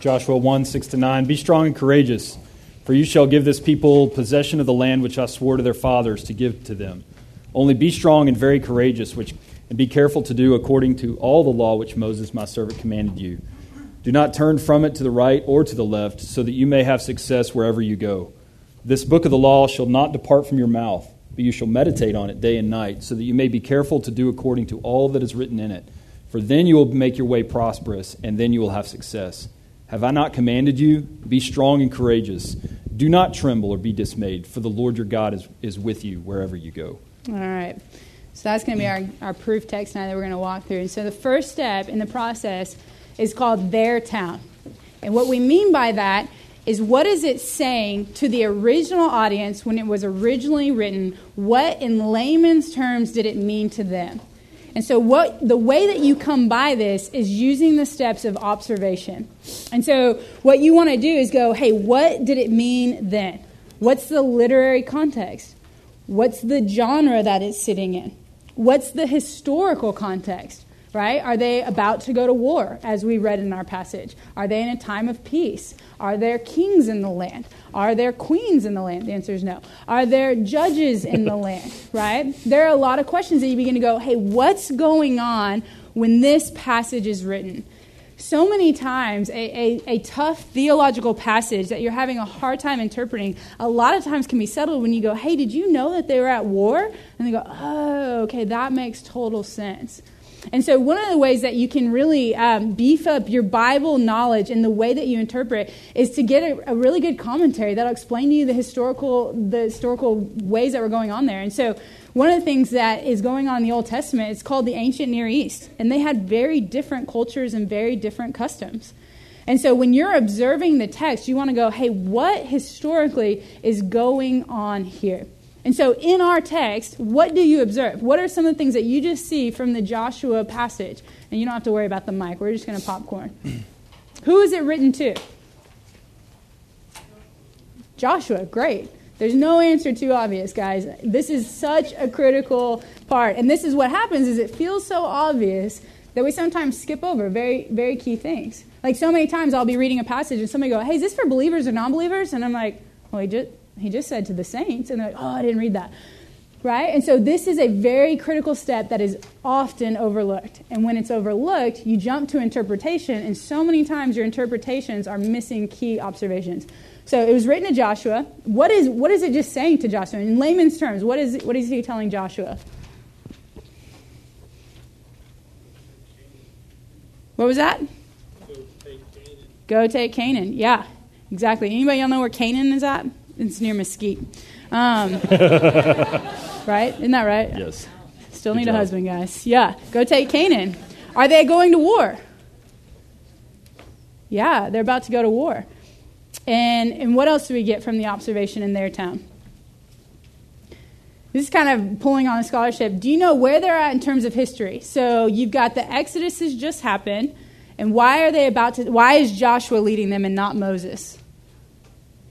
Joshua 1 6 to 9. Be strong and courageous, for you shall give this people possession of the land which I swore to their fathers to give to them. Only be strong and very courageous, which, and be careful to do according to all the law which Moses my servant commanded you. Do not turn from it to the right or to the left, so that you may have success wherever you go. This book of the law shall not depart from your mouth but you shall meditate on it day and night, so that you may be careful to do according to all that is written in it. For then you will make your way prosperous, and then you will have success. Have I not commanded you? Be strong and courageous. Do not tremble or be dismayed, for the Lord your God is, is with you wherever you go. All right. So that's going to be our, our proof text tonight that we're going to walk through. And so the first step in the process is called their town. And what we mean by that is what is it saying to the original audience when it was originally written? What, in layman's terms, did it mean to them? And so, what the way that you come by this is using the steps of observation. And so, what you want to do is go, hey, what did it mean then? What's the literary context? What's the genre that it's sitting in? What's the historical context? Right? Are they about to go to war, as we read in our passage? Are they in a time of peace? Are there kings in the land? Are there queens in the land? The answer is no. Are there judges in the land? Right? There are a lot of questions that you begin to go, hey, what's going on when this passage is written? So many times, a, a, a, tough theological passage that you're having a hard time interpreting, a lot of times can be settled when you go, hey, did you know that they were at war? And they go, oh, okay, that makes total sense. And so, one of the ways that you can really um, beef up your Bible knowledge and the way that you interpret is to get a, a, really good commentary that'll explain to you the historical, the historical ways that were going on there. And so, one of the things that is going on in the Old Testament is called the ancient Near East, and they had very different cultures and very different customs. And so, when you're observing the text, you want to go, hey, what historically is going on here? And so, in our text, what do you observe? What are some of the things that you just see from the Joshua passage? And you don't have to worry about the mic, we're just going to popcorn. Who is it written to? Joshua, great. There's no answer too obvious, guys. This is such a critical part. And this is what happens is it feels so obvious that we sometimes skip over very, very key things. Like so many times I'll be reading a passage and somebody go, hey, is this for believers or non-believers? And I'm like, well, he just, he just said to the saints. And they're like, oh, I didn't read that. Right? And so this is a very critical step that is often overlooked. And when it's overlooked, you jump to interpretation, and so many times your interpretations are missing key observations. So it was written to Joshua. What is, what is it just saying to Joshua? In layman's terms, what is, what is he telling Joshua? What was that? Go take Canaan. Yeah, exactly. Anybody y'all know where Canaan is at? It's near Mesquite. Um, right? Isn't that right? Yes. Still Good need job. a husband, guys. Yeah, go take Canaan. Are they going to war? Yeah, they're about to go to war. And, and what else do we get from the observation in their town? This is kind of pulling on a scholarship. Do you know where they're at in terms of history? So you've got the Exodus has just happened, and why are they about to? Why is Joshua leading them and not Moses?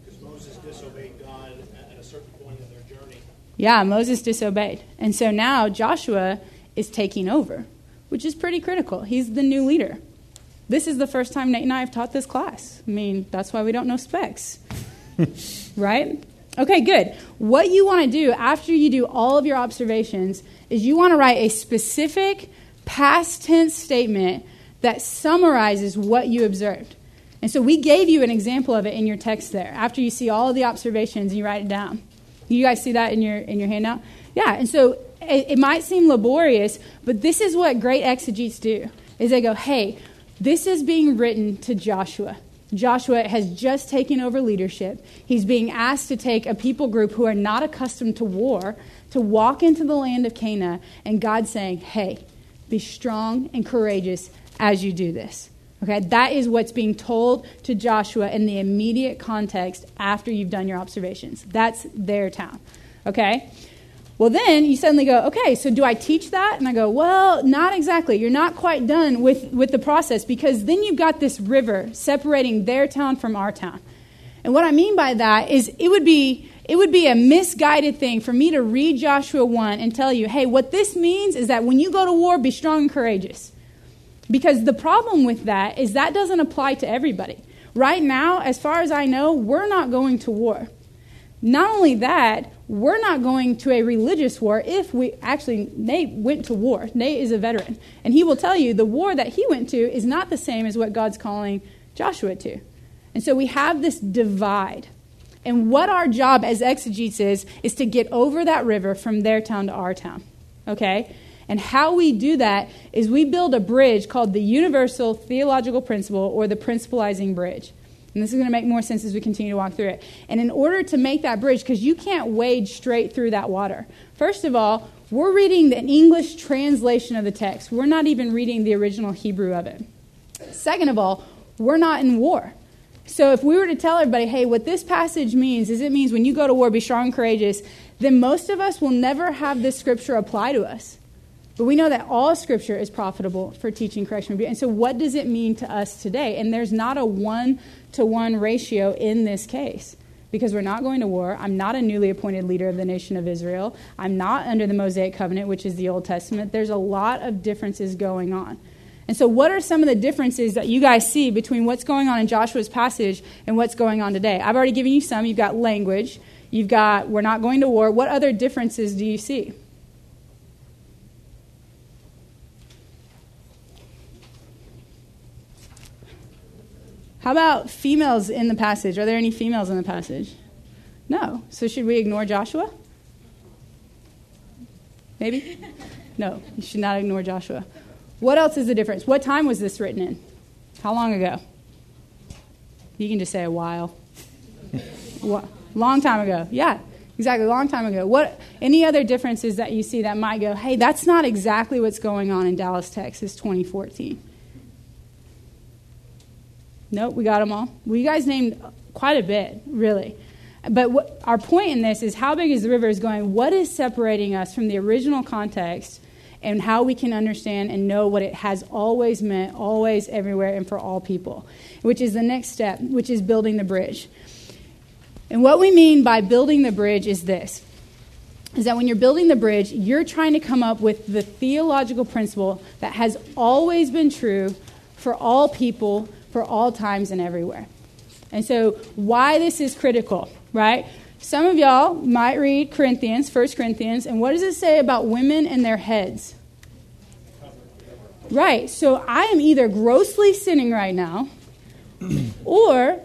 Because Moses disobeyed God at a certain point in their journey. Yeah, Moses disobeyed, and so now Joshua is taking over, which is pretty critical. He's the new leader. This is the first time Nate and I have taught this class. I mean, that's why we don't know specs, right? Okay, good. What you want to do after you do all of your observations is you want to write a specific past tense statement that summarizes what you observed. And so we gave you an example of it in your text there. After you see all of the observations, you write it down. You guys see that in your in your handout? Yeah. And so it, it might seem laborious, but this is what great exegetes do. Is they go, "Hey, this is being written to Joshua. Joshua has just taken over leadership. He's being asked to take a people group who are not accustomed to war to walk into the land of Canaan, and God's saying, Hey, be strong and courageous as you do this. Okay, that is what's being told to Joshua in the immediate context after you've done your observations. That's their town. Okay? Well, then you suddenly go, okay, so do I teach that? And I go, well, not exactly. You're not quite done with, with the process because then you've got this river separating their town from our town. And what I mean by that is it would be it would be a misguided thing for me to read Joshua 1 and tell you, hey, what this means is that when you go to war, be strong and courageous. Because the problem with that is that doesn't apply to everybody. Right now, as far as I know, we're not going to war. Not only that, we're not going to a religious war if we actually, Nate went to war. Nate is a veteran. And he will tell you the war that he went to is not the same as what God's calling Joshua to. And so we have this divide. And what our job as exegetes is, is to get over that river from their town to our town. Okay? And how we do that is we build a bridge called the Universal Theological Principle or the Principalizing Bridge. And this is going to make more sense as we continue to walk through it. And in order to make that bridge, because you can't wade straight through that water, first of all, we're reading the English translation of the text. We're not even reading the original Hebrew of it. Second of all, we're not in war. So if we were to tell everybody, hey, what this passage means is it means when you go to war, be strong and courageous, then most of us will never have this scripture apply to us. But we know that all scripture is profitable for teaching, correction, rebuke. And so, what does it mean to us today? And there's not a one to one ratio in this case because we're not going to war. I'm not a newly appointed leader of the nation of Israel. I'm not under the Mosaic covenant, which is the Old Testament. There's a lot of differences going on. And so, what are some of the differences that you guys see between what's going on in Joshua's passage and what's going on today? I've already given you some. You've got language, you've got we're not going to war. What other differences do you see? How about females in the passage? Are there any females in the passage? No. So should we ignore Joshua? Maybe? No, you should not ignore Joshua. What else is the difference? What time was this written in? How long ago? You can just say a while. long time ago. Yeah, exactly. Long time ago. What? Any other differences that you see that might go? Hey, that's not exactly what's going on in Dallas, Texas, 2014. Nope, we got them all. Well, you guys named quite a bit, really. But what, our point in this is how big is the river is going, what is separating us from the original context and how we can understand and know what it has always meant, always, everywhere, and for all people, which is the next step, which is building the bridge. And what we mean by building the bridge is this is that when you're building the bridge, you're trying to come up with the theological principle that has always been true for all people for all times and everywhere. And so, why this is critical, right? Some of y'all might read Corinthians, 1 Corinthians, and what does it say about women and their heads? Right. So I am either grossly sinning right now, or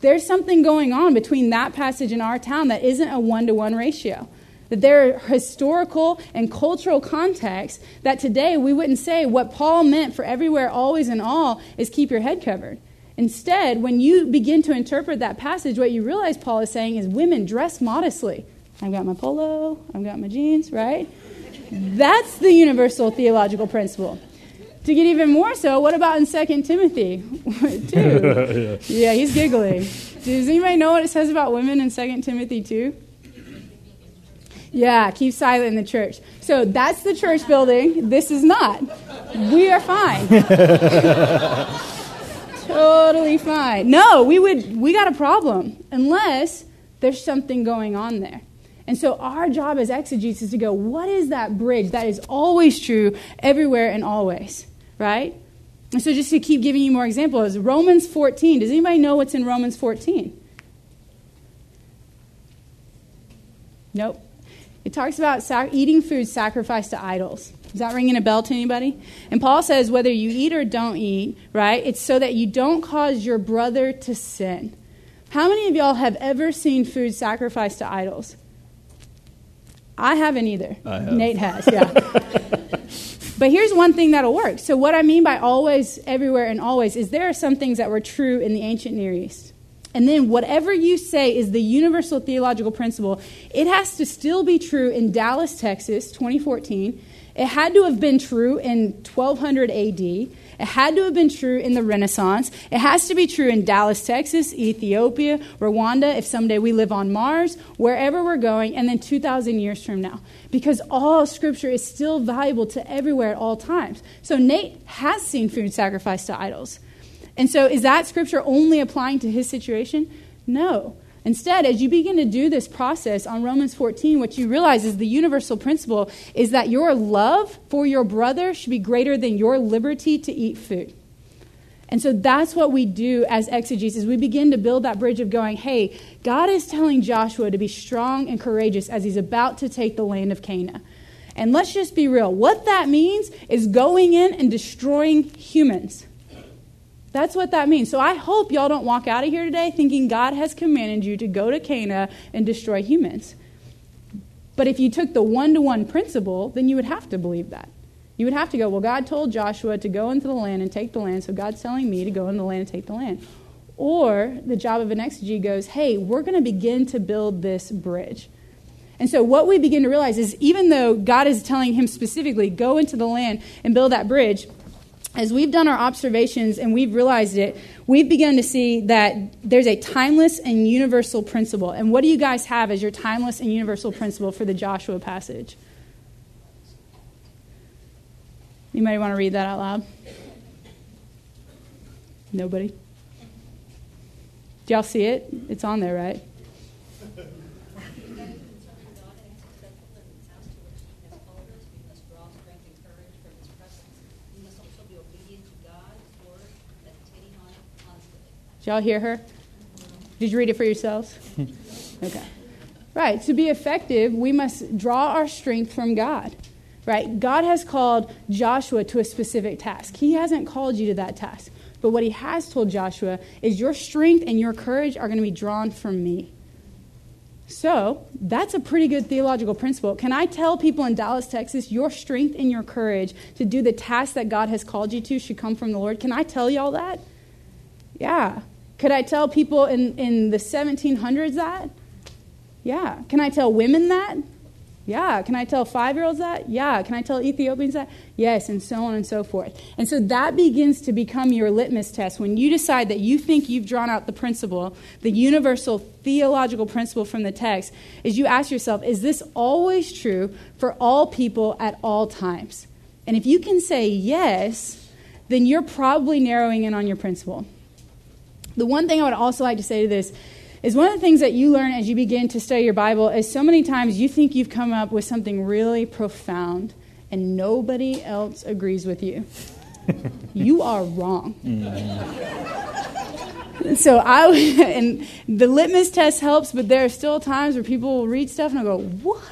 there's something going on between that passage and our town that isn't a one to one ratio. That there are historical and cultural contexts that today we wouldn't say what Paul meant for everywhere, always, and all is keep your head covered. Instead, when you begin to interpret that passage, what you realize Paul is saying is women dress modestly. I've got my polo, I've got my jeans, right? That's the universal theological principle. To get even more so, what about in 2 Timothy 2? yeah, he's giggling. Does anybody know what it says about women in 2 Timothy 2? Yeah, keep silent in the church. So that's the church building. This is not. We are fine. totally fine. No, we would we got a problem unless there's something going on there. And so our job as exegetes is to go, what is that bridge that is always true everywhere and always? Right? And so just to keep giving you more examples, Romans 14. Does anybody know what's in Romans 14? Nope. It talks about sac- eating food sacrificed to idols. Is that ringing a bell to anybody? And Paul says whether you eat or don't eat, right? It's so that you don't cause your brother to sin. How many of y'all have ever seen food sacrificed to idols? I haven't either. I have. Nate has, yeah. but here's one thing that'll work. So, what I mean by always, everywhere, and always is there are some things that were true in the ancient Near East. And then, whatever you say is the universal theological principle, it has to still be true in Dallas, Texas, 2014. It had to have been true in 1200 AD. It had to have been true in the Renaissance. It has to be true in Dallas, Texas, Ethiopia, Rwanda, if someday we live on Mars, wherever we're going, and then 2,000 years from now. Because all scripture is still valuable to everywhere at all times. So Nate has seen food sacrificed to idols. And so is that scripture only applying to his situation? No. Instead, as you begin to do this process on Romans 14, what you realize is the universal principle is that your love for your brother should be greater than your liberty to eat food. And so that's what we do as exegetes. We begin to build that bridge of going, hey, God is telling Joshua to be strong and courageous as he's about to take the land of Canaan. And let's just be real. What that means is going in and destroying humans. That's what that means. So I hope y'all don't walk out of here today thinking God has commanded you to go to Canaan and destroy humans. But if you took the one to one principle, then you would have to believe that. You would have to go, well, God told Joshua to go into the land and take the land, so God's telling me to go into the land and take the land. Or the job of an exegete goes, hey, we're going to begin to build this bridge. And so, what we begin to realize is even though God is telling him specifically, go into the land and build that bridge, as we've done our observations and we've realized it, we've begun to see that there's a timeless and universal principle. And what do you guys have as your timeless and universal principle for the Joshua passage? Anybody want to read that out loud? Nobody? Do y'all see it? It's on there, right? Y'all hear her? Did you read it for yourselves? okay. Right. To be effective, we must draw our strength from God. Right? God has called Joshua to a specific task. He hasn't called you to that task. But what he has told Joshua is your strength and your courage are going to be drawn from me. So, that's a pretty good theological principle. Can I tell people in Dallas, Texas, your strength and your courage to do the task that God has called you to should come from the Lord? Can I tell y'all that? Yeah. Could I tell people in, in the 1700s that? Yeah. Can I tell women that? Yeah. Can I tell five year olds that? Yeah. Can I tell Ethiopians that? Yes, and so on and so forth. And so that begins to become your litmus test. When you decide that you think you've drawn out the principle, the universal theological principle from the text, is you ask yourself, is this always true for all people at all times? And if you can say yes, then you're probably narrowing in on your principle. The one thing I would also like to say to this is one of the things that you learn as you begin to study your Bible is so many times you think you've come up with something really profound and nobody else agrees with you. you are wrong. Mm-hmm. So I and the litmus test helps, but there are still times where people will read stuff and I go, "What?"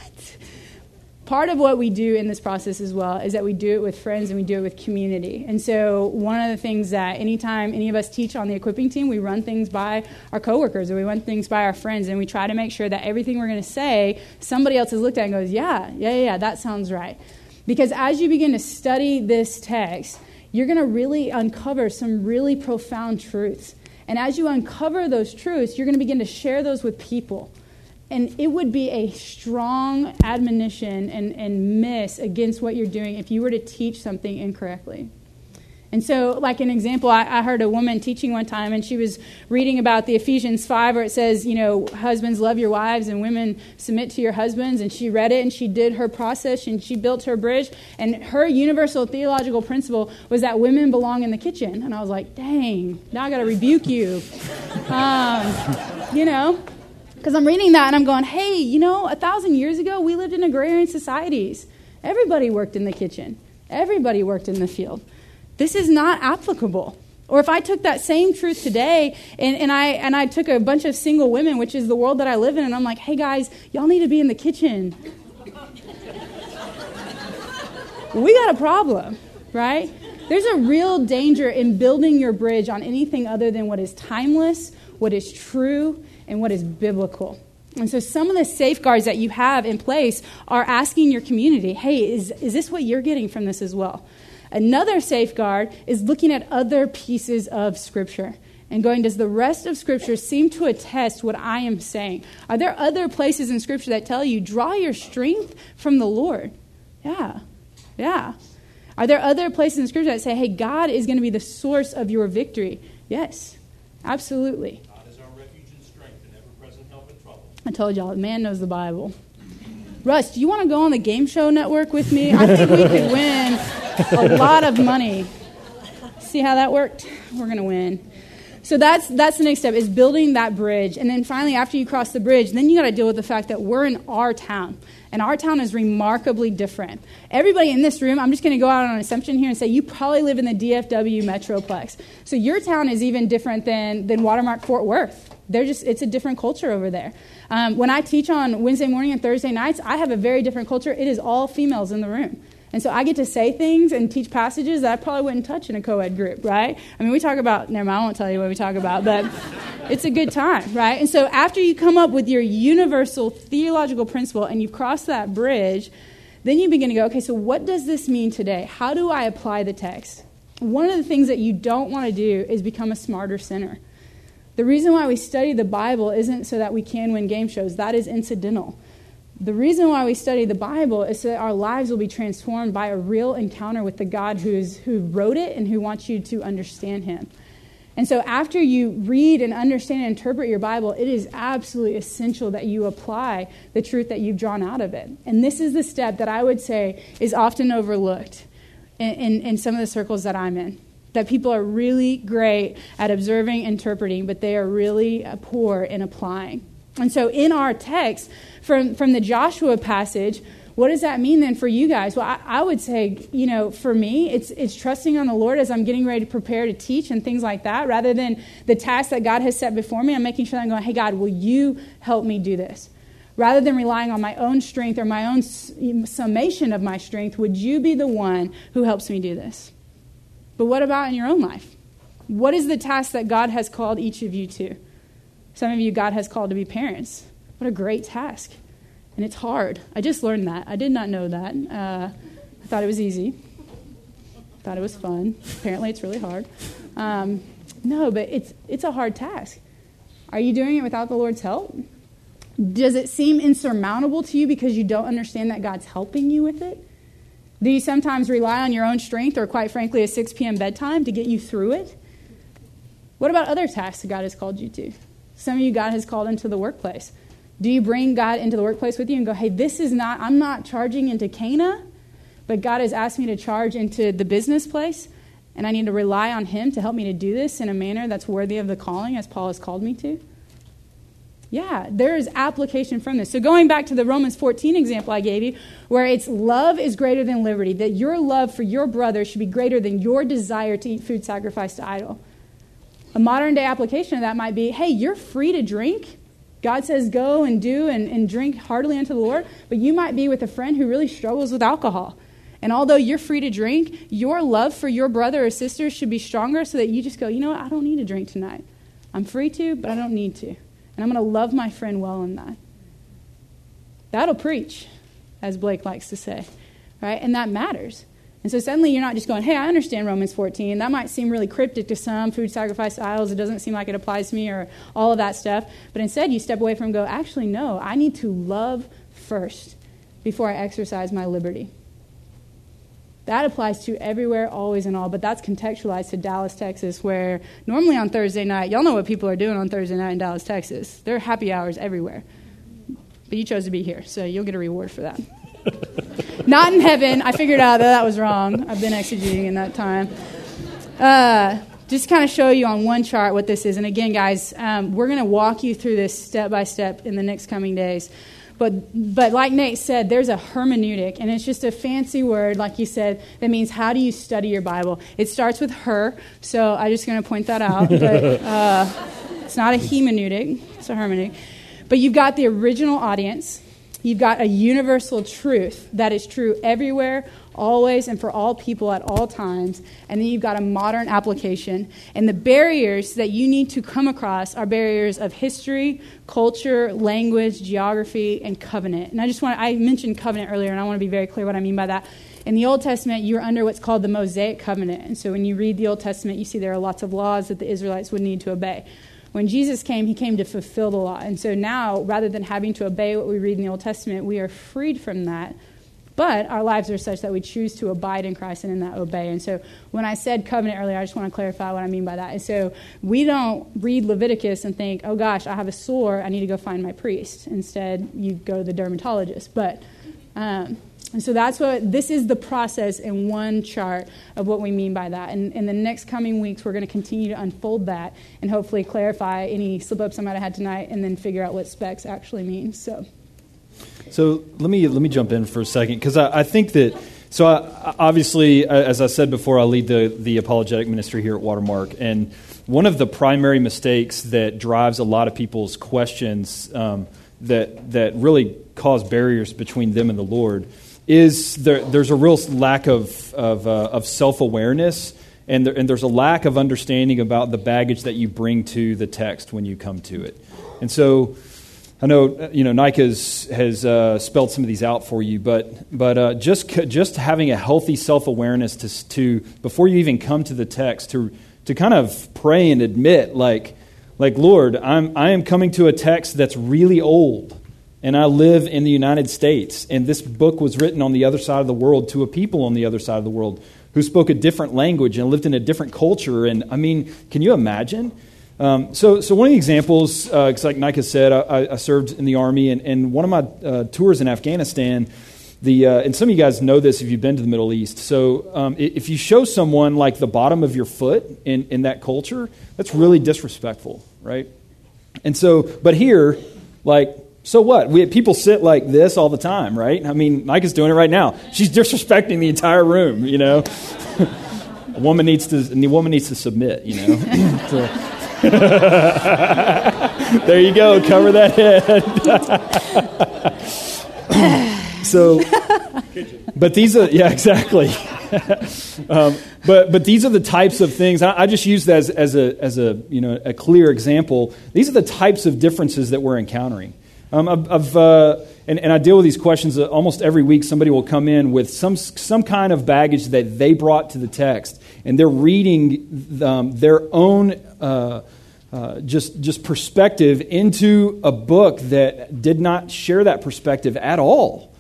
Part of what we do in this process as well is that we do it with friends and we do it with community. And so, one of the things that anytime any of us teach on the equipping team, we run things by our coworkers or we run things by our friends, and we try to make sure that everything we're going to say, somebody else has looked at and goes, Yeah, yeah, yeah, that sounds right. Because as you begin to study this text, you're going to really uncover some really profound truths. And as you uncover those truths, you're going to begin to share those with people. And it would be a strong admonition and, and miss against what you're doing if you were to teach something incorrectly. And so, like an example, I, I, heard a woman teaching one time, and she was reading about the Ephesians 5, where it says, you know, husbands love your wives and women submit to your husbands. And she read it and she did her process and she built her bridge. And her universal theological principle was that women belong in the kitchen. And I was like, dang, now I got to rebuke you. Um, you know, because I'm reading that and I'm going, hey, you know, a thousand years ago, we lived in agrarian societies. Everybody worked in the kitchen, everybody worked in the field. This is not applicable. Or if I took that same truth today and, and, I, and I took a bunch of single women, which is the world that I live in, and I'm like, hey guys, y'all need to be in the kitchen. we got a problem, right? There's a real danger in building your bridge on anything other than what is timeless, what is true, and what is biblical. And so, some of the safeguards that you have in place are asking your community, hey, is, is this what you're getting from this as well? Another safeguard is looking at other pieces of Scripture and going, does the rest of Scripture seem to attest what I am saying? Are there other places in Scripture that tell you, draw your strength from the Lord? Yeah, yeah. Are there other places in Scripture that say, hey, God is going to be the source of your victory? Yes, absolutely. God is our refuge and strength and ever present help in trouble. I told y'all, man knows the Bible. Russ, do you want to go on the game show network with me? I think we could win a lot of money. See how that worked? We're going to win. So that's that's the next step is building that bridge. And then finally after you cross the bridge, then you got to deal with the fact that we're in our town. And our town is remarkably different. Everybody in this room, I'm just going to go out on an assumption here and say you probably live in the DFW Metroplex. So your town is even different than, than Watermark Fort Worth. They're just, it's a different culture over there. Um, when I teach on Wednesday morning and Thursday nights, I have a very different culture. It is all females in the room. And so I get to say things and teach passages that I probably wouldn't touch in a co ed group, right? I mean, we talk about, never mind, I won't tell you what we talk about, but it's a good time, right? And so after you come up with your universal theological principle and you've crossed that bridge, then you begin to go, okay, so what does this mean today? How do I apply the text? One of the things that you don't want to do is become a smarter sinner. The reason why we study the Bible isn't so that we can win game shows, that is incidental. The reason why we study the Bible is so that our lives will be transformed by a real encounter with the God who's, who wrote it and who wants you to understand Him. And so, after you read and understand and interpret your Bible, it is absolutely essential that you apply the truth that you've drawn out of it. And this is the step that I would say is often overlooked in, in, in some of the circles that I'm in. That people are really great at observing, interpreting, but they are really uh, poor in applying. And so, in our text from, from the Joshua passage, what does that mean then for you guys? Well, I, I, would say, you know, for me, it's, it's trusting on the Lord as I'm getting ready to prepare to teach and things like that, rather than the task that God has set before me. I'm making sure that I'm going, hey, God, will you help me do this? Rather than relying on my own strength or my own summation of my strength, would you be the one who helps me do this? But what about in your own life? What is the task that God has called each of you to? Some of you, God has called to be parents. What a great task. And it's hard. I just learned that. I did not know that. Uh, I thought it was easy. Thought it was fun. Apparently, it's really hard. Um, no, but it's, it's a hard task. Are you doing it without the Lord's help? Does it seem insurmountable to you because you don't understand that God's helping you with it? Do you sometimes rely on your own strength or, quite frankly, a 6 p.m. bedtime to get you through it? What about other tasks that God has called you to? Some of you, God has called into the workplace. Do you bring God into the workplace with you and go, hey, this is not, I'm not charging into Canaan, but God has asked me to charge into the business place, and I need to rely on Him to help me to do this in a manner that's worthy of the calling as Paul has called me to? Yeah, there is application from this. So, going back to the Romans 14 example I gave you, where it's love is greater than liberty, that your love for your brother should be greater than your desire to eat food sacrificed to idol. A modern day application of that might be hey, you're free to drink God says, go and do and, and drink heartily unto the Lord, but you might be with a friend who really struggles with alcohol. And although you're free to drink, your love for your brother or sister should be stronger so that you just go, you know what, I don't need to drink tonight. I'm free to, but I don't need to. And I'm going to love my friend well in that. That'll preach, as Blake likes to say, right? And that matters. And so suddenly you're not just going, hey, I understand Romans 14. That might seem really cryptic to some, food sacrifice idols. It doesn't seem like it applies to me or all of that stuff. But instead, you step away from go, actually, no, I need to love first before I exercise my liberty. That applies to everywhere, always, and all, but that's contextualized to Dallas, Texas, where normally on Thursday night, y'all know what people are doing on Thursday night in Dallas, Texas. There are happy hours everywhere. But you chose to be here, so you'll get a reward for that. Not in heaven. I figured out that that was wrong. I've been exegeting in that time. Uh, just kind of show you on one chart what this is. And again, guys, um, we're going to walk you through this step by step in the next coming days. But, but like Nate said, there's a hermeneutic, and it's just a fancy word, like you said, that means how do you study your Bible? It starts with her, so I'm just going to point that out. But, uh, it's not a hermeneutic, it's a hermeneutic. But you've got the original audience, you've got a universal truth that is true everywhere, always and for all people at all times. And then you've got a modern application. And the barriers that you need to come across are barriers of history, culture, language, geography, and covenant. And I just want I mentioned covenant earlier, and I want to be very clear what I mean by that. In the Old Testament, you're under what's called the Mosaic covenant. And so when you read the Old Testament, you see there are lots of laws that the Israelites would need to obey. When Jesus came, he came to fulfill the law. And so now, rather than having to obey what we read in the Old Testament, we are freed from that but our lives are such that we choose to abide in Christ and in that obey. And so when I said covenant earlier, I just want to clarify what I mean by that. And so we don't read Leviticus and think, oh gosh, I have a sore, I need to go find my priest. Instead, you go to the dermatologist. But um, and so that's what this is the process in one chart of what we mean by that. And in the next coming weeks, we're going to continue to unfold that and hopefully clarify any slip ups I might have had tonight and then figure out what specs actually means. So. So let me let me jump in for a second because I, I, think that so I, obviously as I said before I lead the the apologetic ministry here at Watermark and one of the primary mistakes that drives a lot of people's questions um, that that really cause barriers between them and the Lord is there, there's a real lack of of, uh, of self awareness and there, and there's a lack of understanding about the baggage that you bring to the text when you come to it. And so I know you know Nika has, has uh, spelled some of these out for you, but but uh, just just having a healthy self awareness to to before you even come to the text to to kind of pray and admit like like Lord, I'm I am coming to a text that's really old, and I live in the United States, and this book was written on the other side of the world to a people on the other side of the world who spoke a different language and lived in a different culture, and I mean, can you imagine? Um, so, so one of the examples, uh, like Nika said, I, I, served in the army, and, and one of my uh, tours in Afghanistan, the uh, and some of you guys know this if you've been to the Middle East. So, um, if you show someone like the bottom of your foot in, in that culture, that's really disrespectful, right? And so, but here, like, so what? We people sit like this all the time, right? I mean, Nika's doing it right now. She's disrespecting the entire room, you know. a woman needs to, the woman needs to submit, you know. so, there you go. Cover that head. so, but these are yeah, exactly. um, but but these are the types of things. I, I just use that as, as a as a you know a clear example. These are the types of differences that we're encountering. Um, uh, and, and I deal with these questions uh, almost every week. Somebody will come in with some some kind of baggage that they brought to the text, and they're reading um, their own. Uh, uh, just, just perspective into a book that did not share that perspective at all.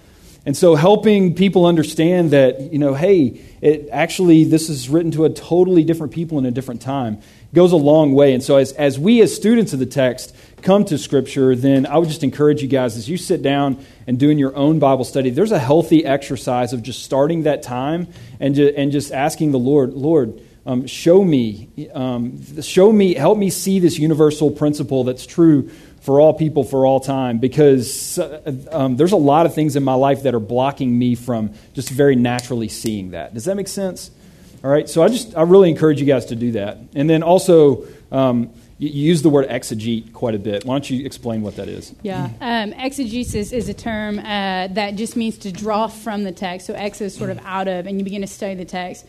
And so helping people understand that, you know, hey, it actually, this is written to a totally different people in a different time goes a long way. And so as, as we as students of the text come to Scripture, then I would just encourage you guys as you sit down and doing your own Bible study, there's a healthy exercise of just starting that time and, ju- and just asking the Lord, Lord, um, show me, um, show me, help me see this universal principle that's true for all people for all time because uh, um, there's a lot of things in my life that are blocking me from just very naturally seeing that. Does that make sense? All right, so I just I really encourage you guys to do that, and then also um, you, you use the word exegete quite a bit. Why don't you explain what that is? Yeah. Um, exegesis is a term uh, that just means to draw from the text. So ex is sort of out of, and you begin to study the text.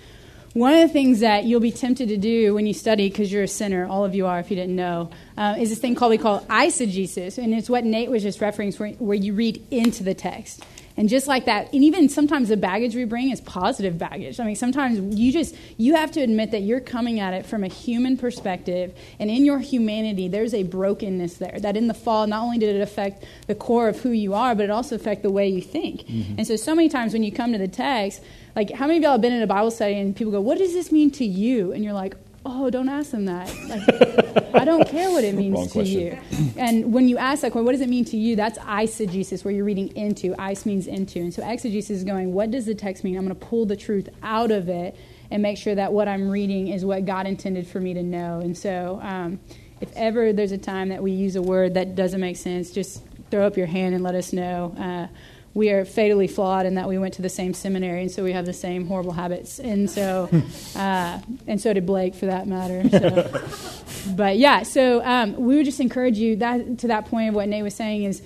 One of the things that you'll be tempted to do when you study, because you're a sinner, all of you are if you didn't know, uh, is this thing called we call eisegesis, and it's what Nate was just referencing, where, where you read into the text. And just like that, and even sometimes the baggage we bring is positive baggage. I mean, sometimes you just you have to admit that you're coming at it from a human perspective, and in your humanity, there's a brokenness there. That in the fall, not only did it affect the core of who you are, but it also affected the way you think. Mm-hmm. And so, so many times when you come to the text, like how many of y'all have been in a Bible study and people go, "What does this mean to you?" And you're like, oh, don't ask them that. Like, I don't care what it means Wrong to question. you. And when you ask, that question, what does it mean to you? That's eisegesis, where you're reading into. Eis means into. And so exegesis is going, what does the text mean? I'm going to pull the truth out of it and make sure that what I'm reading is what God intended for me to know. And so um, if ever there's a time that we use a word that doesn't make sense, just throw up your hand and let us know. Uh, we are fatally flawed in that we went to the same seminary, and so we have the same horrible habits. And so, uh, and so did Blake, for that matter. So. but yeah, so um, we would just encourage you that to that point of what Nate was saying is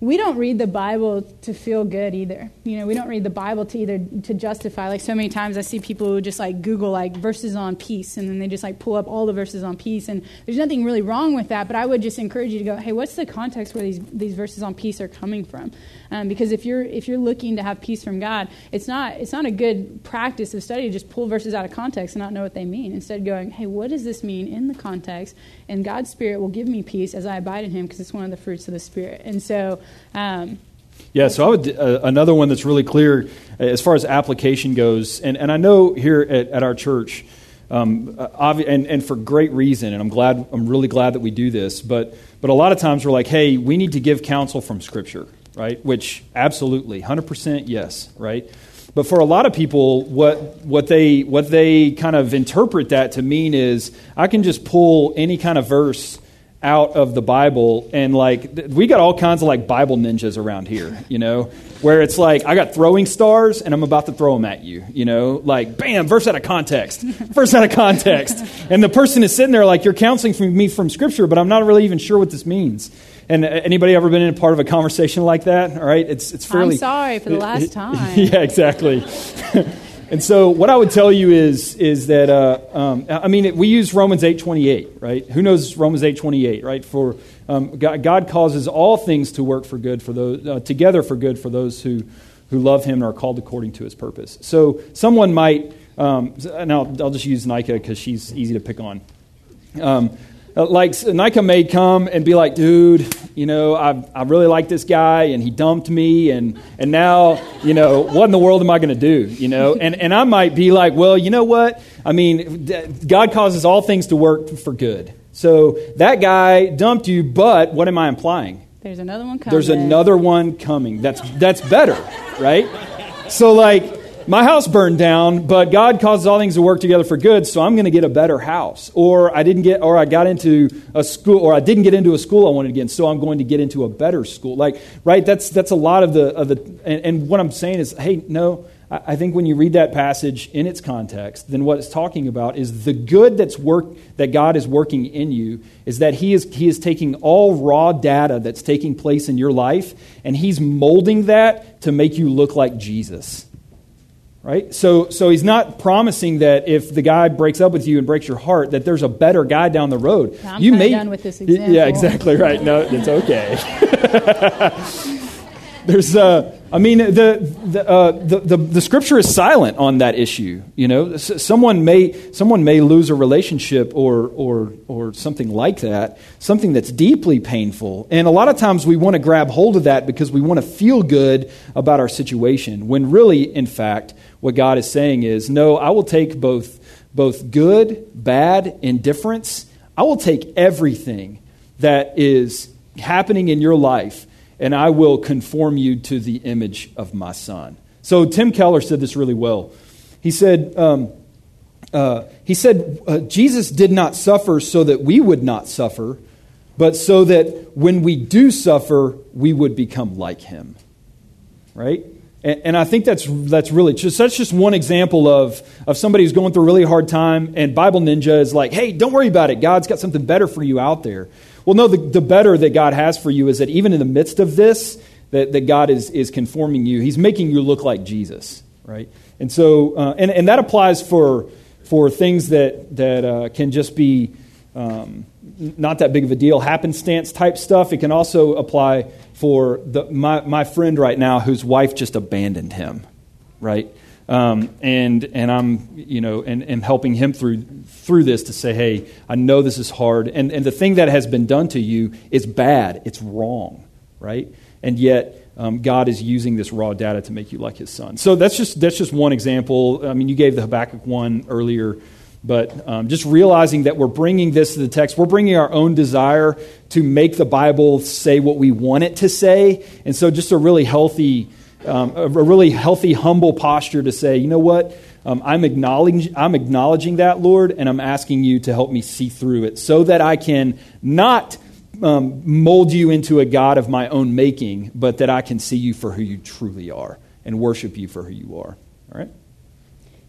we don't read the Bible to feel good either. You know, we don't read the Bible to either to justify. Like so many times, I see people who just like Google like verses on peace, and then they just like pull up all the verses on peace. And there's nothing really wrong with that. But I would just encourage you to go, hey, what's the context where these these verses on peace are coming from? Um, because if you're if you're looking to have peace from God, it's not it's not a good practice of study to just pull verses out of context and not know what they mean. Instead, going, hey, what does this mean in the context? And God's Spirit will give me peace as I abide in Him, because it's one of the fruits of the Spirit. And so. Um, yeah, so I would uh, another one that's really clear uh, as far as application goes, and, and I know here at, at our church, um, obvi- and, and for great reason, and I'm glad I'm really glad that we do this, but but a lot of times we're like, hey, we need to give counsel from Scripture, right? Which absolutely, hundred percent, yes, right. But for a lot of people, what what they what they kind of interpret that to mean is I can just pull any kind of verse out of the Bible and like we got all kinds of like Bible ninjas around here, you know, where it's like I got throwing stars and I'm about to throw them at you, you know, like bam, verse out of context, verse out of context, and the person is sitting there like you're counseling me from Scripture, but I'm not really even sure what this means. And anybody ever been in a part of a conversation like that? All right, it's it's fairly. I'm sorry for the last time. yeah, exactly. And so, what I would tell you is, is that uh, um, I mean, we use Romans eight twenty eight, right? Who knows Romans eight twenty eight, right? For um, God, God, causes all things to work for good for those uh, together for good for those who who love Him and are called according to His purpose. So, someone might, um, and I'll, I'll just use Nika because she's easy to pick on. Um, Uh, like Nika may come and be like, dude, you know, I, I really like this guy and he dumped me and, and now, you know, what in the world am I going to do? You know, and, and I might be like, well, you know what? I mean, God causes all things to work for good. So that guy dumped you, but what am I implying? There's another one coming. There's another one coming. That's, that's better, right? So like, my house burned down, but God causes all things to work together for good, so I'm going to get a better house. Or I didn't get, or I got into a school, or I didn't get into a school I wanted to get so I'm going to get into a better school. Like, right? That's that's a lot of the of the. And, and what I'm saying is, hey, no. I, I think when you read that passage in its context, then what it's talking about is the good that's work that God is working in you is that He is He is taking all raw data that's taking place in your life, and He's molding that to make you look like Jesus right? So so he's not promising that if the guy breaks up with you and breaks your heart that there's a better guy down the road. I'm you may done with this example. yeah exactly right. No it's okay. There's uh i mean the the, uh, the, the the scripture is silent on that issue you know someone may someone may lose a relationship or or or something like that something that's deeply painful and a lot of times we want to grab hold of that because we want to feel good about our situation when really in fact what God is saying is, no, I will take both, both good, bad, indifference. I will take everything that is happening in your life, and I will conform you to the image of my son. So Tim Keller said this really well. He said, um, uh, he said, uh, Jesus did not suffer so that we would not suffer, but so that when we do suffer, we would become like him. Right? And, and I think that's, that's really just, that's just one example of, of somebody who's going through a really hard time, and Bible Ninja is like, hey, don't worry about it. God's got something better for you out there. Well, no, the, the better that God has for you is that even in the midst of this, that, that God is, is conforming you. He's making you look like Jesus, right? And so, uh, and, and that applies for, for things that, that uh, can just be um, not that big of a deal, happenstance type stuff. It can also apply for the, my, my friend right now whose wife just abandoned him, right? Um, and and I'm you know and, and helping him through through this to say, hey, I know this is hard, and and the thing that has been done to you is bad, it's wrong, right? And yet um, God is using this raw data to make you like His Son. So that's just that's just one example. I mean, you gave the Habakkuk one earlier. But um, just realizing that we're bringing this to the text, we're bringing our own desire to make the Bible say what we want it to say. And so, just a really healthy, um, a really healthy, humble posture to say, you know what? Um, I'm, acknowledging, I'm acknowledging that, Lord, and I'm asking you to help me see through it so that I can not um, mold you into a God of my own making, but that I can see you for who you truly are and worship you for who you are. All right?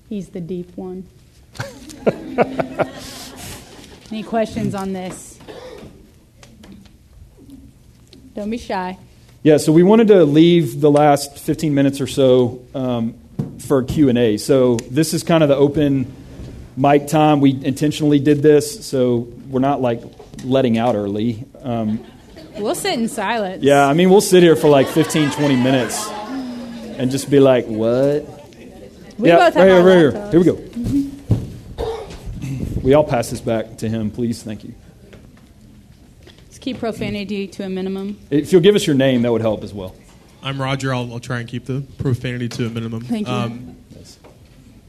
He's the deep one. Any questions on this? Don't be shy. Yeah, so we wanted to leave the last 15 minutes or so um, for Q&A. So this is kind of the open mic time. We intentionally did this, so we're not like letting out early. Um, we'll sit in silence. Yeah, I mean, we'll sit here for like 15, 20 minutes and just be like, what? We yeah, both have right here, right here. laptops. Here we go. We all pass this back to him, please. Thank you. Let's keep profanity to a minimum. If you'll give us your name, that would help as well. I'm Roger. I'll, I'll try and keep the profanity to a minimum. Thank you. Um,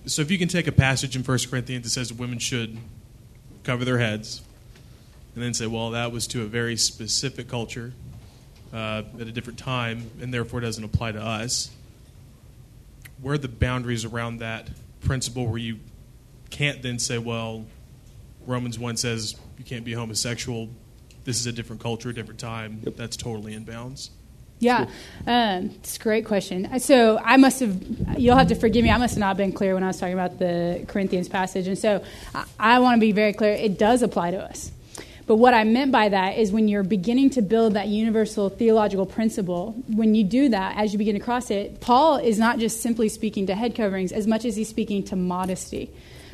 so if you can take a passage in 1 Corinthians that says women should cover their heads, and then say, well, that was to a very specific culture uh, at a different time, and therefore doesn't apply to us. Where are the boundaries around that principle where you can't then say, well, Romans 1 says you can't be homosexual. This is a different culture, a different time. Yep. That's totally in bounds. Yeah, um, it's a great question. So I must have, you'll have to forgive me, I must have not been clear when I was talking about the Corinthians passage. And so I, I want to be very clear it does apply to us. But what I meant by that is when you're beginning to build that universal theological principle, when you do that, as you begin to cross it, Paul is not just simply speaking to head coverings as much as he's speaking to modesty.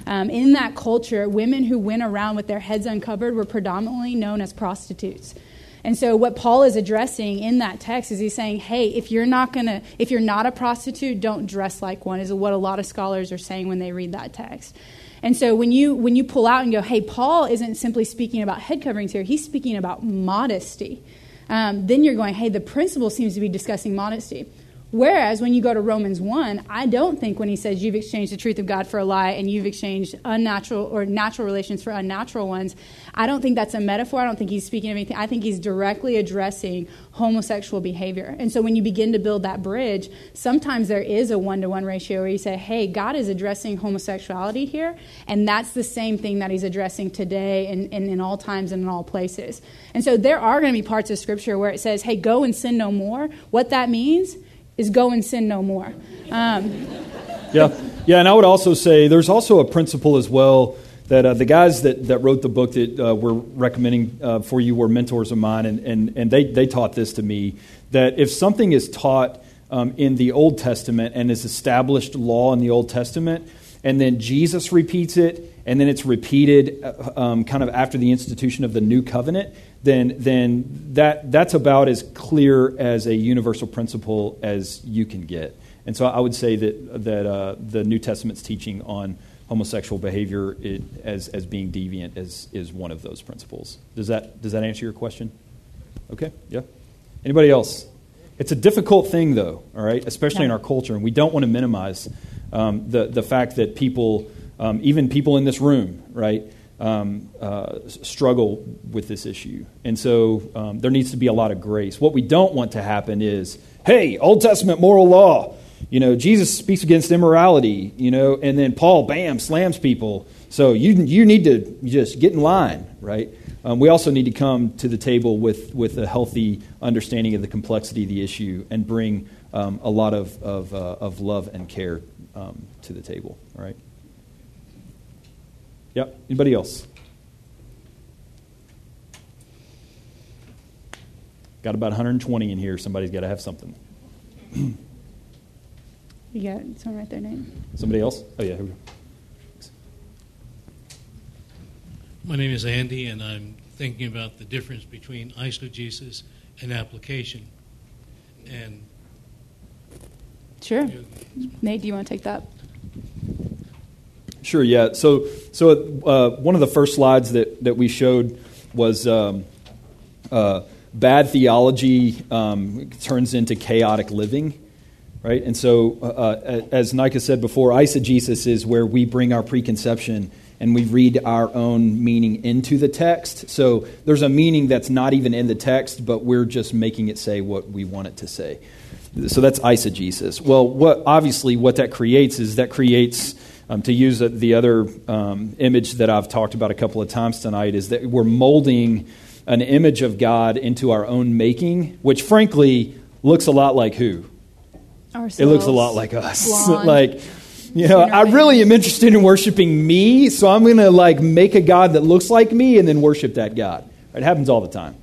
Um, in that culture, women who went around with their heads uncovered were predominantly known as prostitutes. And so what Paul is addressing in that text is he's saying, "Hey, if you're not going to if you're not a prostitute, don't dress like one." Is what a lot of scholars are saying when they read that text. And so when you when you pull out and go, "Hey, Paul isn't simply speaking about head coverings here. He's speaking about modesty." Um, then you're going, "Hey, the principle seems to be discussing modesty." Whereas when you go to Romans 1, I don't think when he says you've exchanged the truth of God for a lie and you've exchanged unnatural or natural relations for unnatural ones, I don't think that's a metaphor. I don't think he's speaking of anything. I think he's directly addressing homosexual behavior. And so when you begin to build that bridge, sometimes there is a one to one ratio where you say, hey, God is addressing homosexuality here, and that's the same thing that he's addressing today and, and in all times and in all places. And so there are going to be parts of Scripture where it says, hey, go and sin no more. What that means is go and sin no more. Um, Yeah, yeah, and I would also say there's also a principle as well that uh, the guys that, that wrote the book that uh, we're recommending uh, for you were mentors of mine, and, and, and they, they taught this to me that if something is taught um, in the Old Testament and is established law in the Old Testament, and then Jesus repeats it, and then it's repeated uh, um, kind of after the institution of the new covenant, then, then that, that's about as clear as a universal principle as you can get. And so I would say that, that uh, the New Testament's teaching on homosexual behavior it, as, as being deviant is, is one of those principles. Does that, does that answer your question? Okay, yeah. Anybody else? It's a difficult thing, though, all right, especially in our culture, and we don't want to minimize um, the, the fact that people, um, even people in this room, right, um, uh, struggle with this issue. And so um, there needs to be a lot of grace. What we don't want to happen is, hey, Old Testament moral law, you know, Jesus speaks against immorality, you know, and then Paul, bam, slams people. So you, you need to just get in line, right? Um, we also need to come to the table with, with a healthy understanding of the complexity of the issue and bring um, a lot of, of, uh, of love and care um, to the table, right? Yep. Anybody else? Got about 120 in here. Somebody's got to have something. You got someone right there, Nate. Somebody else? Oh, yeah. Here we go. My name is Andy, and I'm thinking about the difference between eisegesis and application. And Sure. you Nate, do you want to take that? Sure, yeah. So, so uh, one of the first slides that, that we showed was um, uh, bad theology um, turns into chaotic living, right? And so, uh, uh, as Nika said before, eisegesis is where we bring our preconception and we read our own meaning into the text. So there's a meaning that's not even in the text, but we're just making it say what we want it to say. So that's eisegesis. Well, what obviously what that creates is that creates um, to use the other um, image that I've talked about a couple of times tonight, is that we're molding an image of God into our own making, which frankly looks a lot like who? Ourselves. It looks a lot like us. Like, you know, I really am interested in worshiping me, so I'm going to like make a God that looks like me and then worship that God. It happens all the time.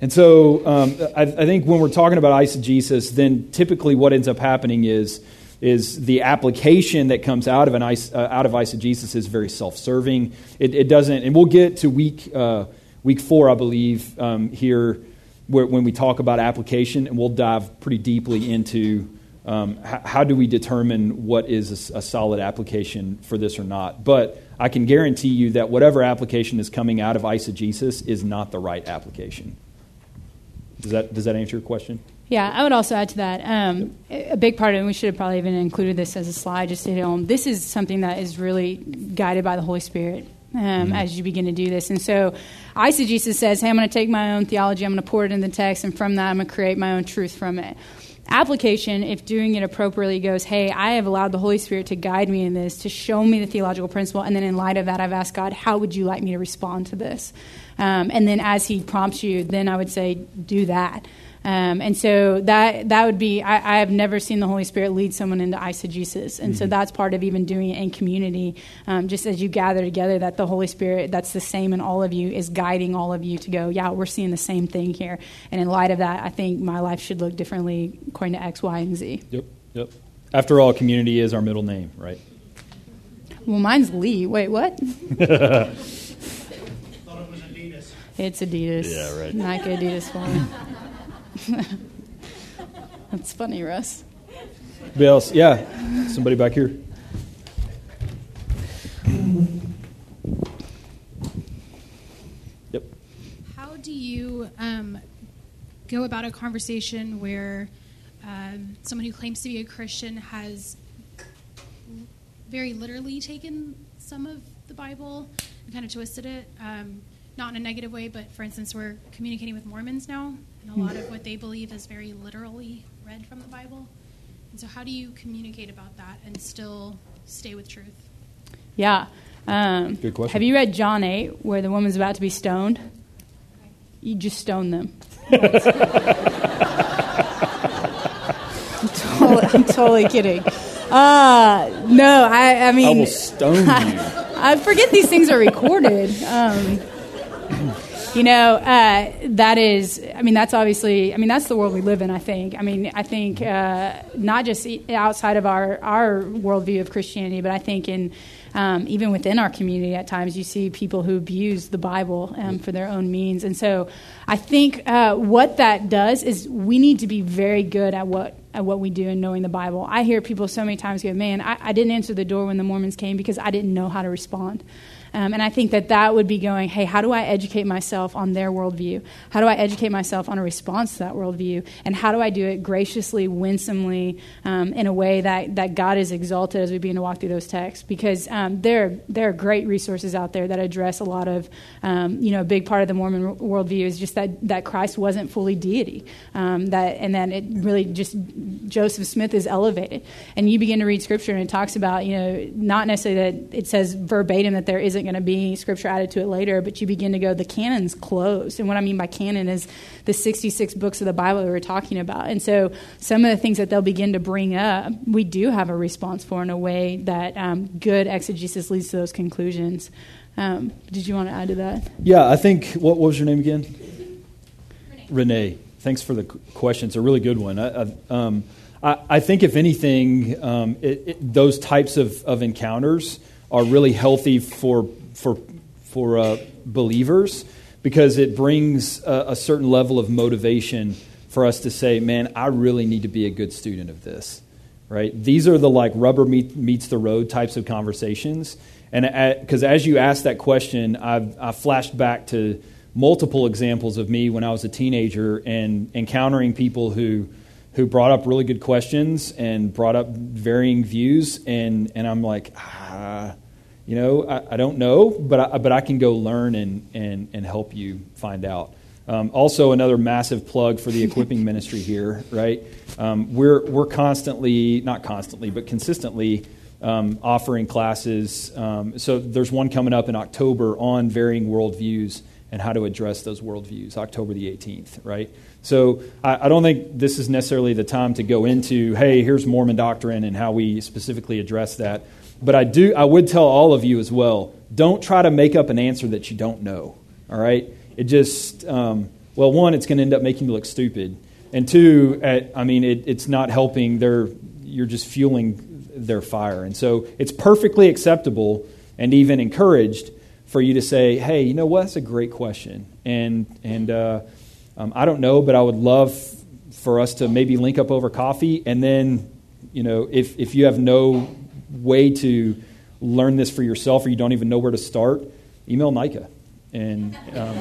And so um, I, I think when we're talking about eisegesis, then typically what ends up happening is is the application that comes out of an uh, out of eisegesis is very self-serving. It, it, doesn't, and we'll get to week uh, week four, I believe, um, here where, when we talk about application, and we'll dive pretty deeply into um, how, how, do we determine what is a, a solid application for this or not. But I can guarantee you that whatever application is coming out of eisegesis is not the right application. Does that does that answer your question? Yeah, I would also add to that um, a big part of it, and we should have probably even included this as a slide just to hit home. This is something that is really guided by the Holy Spirit um, mm-hmm. as you begin to do this. And so, eisegesis says, hey, I'm going to take my own theology, I'm going to pour it in the text, and from that, I'm going to create my own truth from it. Application, if doing it appropriately, goes, hey, I have allowed the Holy Spirit to guide me in this, to show me the theological principle, and then in light of that, I've asked God, how would you like me to respond to this? Um, and then as He prompts you, then I would say, do that. Um, and so that that would be I, I, have never seen the Holy Spirit lead someone into eisegesis, and mm-hmm. so that's part of even doing it in community. Um, just as you gather together, that the Holy Spirit that's the same in all of you is guiding all of you to go. Yeah, we're seeing the same thing here. And in light of that, I think my life should look differently according to X, Y, and Z. Yep, yep. After all, community is our middle name, right? Well, mine's Lee. Wait, what? Thought it was Adidas. It's Adidas. Yeah, right. Nike Adidas for me. That's funny, Russ. Anybody else? Yeah. Somebody back here. Yep. How do you um, go about a conversation where um, someone who claims to be a Christian has very literally taken some of the Bible and kind of twisted it? Um, not in a negative way, but for instance, we're communicating with Mormons now, and a lot of what they believe is very literally read from the Bible. And so, how do you communicate about that and still stay with truth? Yeah. Um, Good question. Have you read John 8, where the woman's about to be stoned? You just stone them. I'm, totally, I'm totally kidding. Uh, no, I, I mean, I will stone you. I, I forget these things are recorded. Um, you know, uh, that is, I mean, that's obviously, I mean, that's the world we live in, I think. I mean, I think uh, not just outside of our, our worldview of Christianity, but I think in um, even within our community at times you see people who abuse the Bible um, for their own means. And so I think uh, what that does is we need to be very good at what at what we do in knowing the Bible. I hear people so many times go, man, I, I didn't answer the door when the Mormons came because I didn't know how to respond. Um, and I think that that would be going, hey, how do I educate myself on their worldview? How do I educate myself on a response to that worldview? And how do I do it graciously, winsomely, um, in a way that, that God is exalted as we begin to walk through those texts? Because um, there, there are great resources out there that address a lot of, um, you know, a big part of the Mormon worldview is just that, that Christ wasn't fully deity. Um, that, and then it really just, Joseph Smith is elevated. And you begin to read scripture and it talks about, you know, not necessarily that it says verbatim that there isn't isn't going to be scripture added to it later, but you begin to go, the canon's closed. And what I mean by canon is the 66 books of the Bible that we're talking about. And so some of the things that they'll begin to bring up, we do have a response for in a way that um, good exegesis leads to those conclusions. Um, did you want to add to that? Yeah, I think, what, what was your name again? Renee. Renee. Thanks for the question. It's a really good one. I, I, um, I, I think, if anything, um, it, it, those types of, of encounters are really healthy for, for, for uh, believers because it brings a, a certain level of motivation for us to say, man, I really need to be a good student of this. Right? These are the like rubber meet, meets the road types of conversations. And because as you asked that question, I've, I flashed back to multiple examples of me when I was a teenager and encountering people who who brought up really good questions and brought up varying views and and I'm like ah, you know I, I don't know but I, but I can go learn and and and help you find out. Um, also, another massive plug for the equipping ministry here, right? Um, we're we're constantly, not constantly, but consistently um, offering classes. Um, so there's one coming up in October on varying worldviews and how to address those worldviews, October the 18th, right? So I, I, don't think this is necessarily the time to go into, hey, here's Mormon doctrine and how we specifically address that. But I do, I would tell all of you as well, don't try to make up an answer that you don't know. All right, it just, um, well, one, it's going to end up making you look stupid, and two, at, I mean, it, it's not helping. Their, you're just fueling their fire, and so it's perfectly acceptable and even encouraged for you to say, hey, you know what? That's a great question, and and. Uh, um, I don't know, but I would love for us to maybe link up over coffee. And then, you know, if, if you have no way to learn this for yourself or you don't even know where to start, email Nika. And um,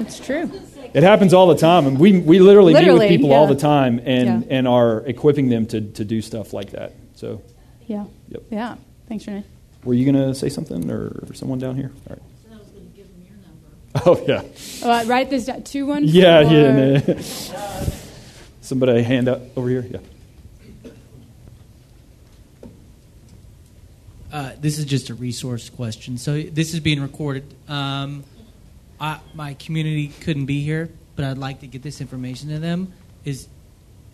it's true. It happens all the time. And we, we literally, literally meet with people yeah. all the time and, yeah. and are equipping them to, to do stuff like that. So, yeah. Yep. Yeah. Thanks, Renee. Were you going to say something or someone down here? All right. Oh yeah. Uh, write this down. Two one. Yeah, yeah. Somebody hand up over here. Yeah. Uh, this is just a resource question. So this is being recorded. Um, I, my community couldn't be here, but I'd like to get this information to them. Is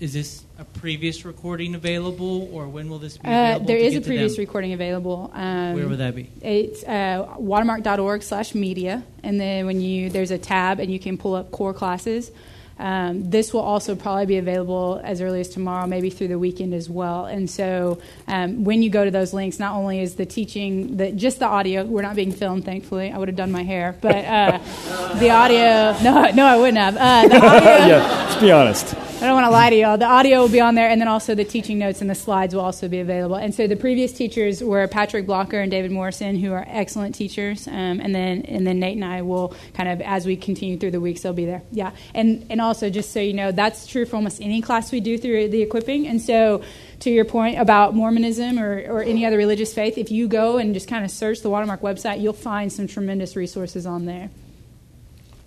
is this a previous recording available, or when will this be uh, available? Uh, there is a previous recording available. Um, Where would that be? It's uh, watermark.org slash media, and then when you there's a tab and you can pull up core classes. Um, this will also probably be available as early as tomorrow, maybe through the weekend as well. And so, um, when you go to those links, not only is the teaching, the, just the audio, we're not being filmed, thankfully. I would have done my hair, but uh, the audio, no, no, I wouldn't have. Uh, the audio, yeah, let's be honest. I don't want to lie to y'all. The audio will be on there, and then also the teaching notes and the slides will also be available. And so the previous teachers were Patrick Blocker and David Morrison, who are excellent teachers. Um, and then and then Nate and I will kind of as we continue through the weeks, they'll be there. Yeah, and and also just so you know, that's true for almost any class we do through the equipping. And so to your point about Mormonism or, or any other religious faith, if you go and just kind of search the Watermark website, you'll find some tremendous resources on there.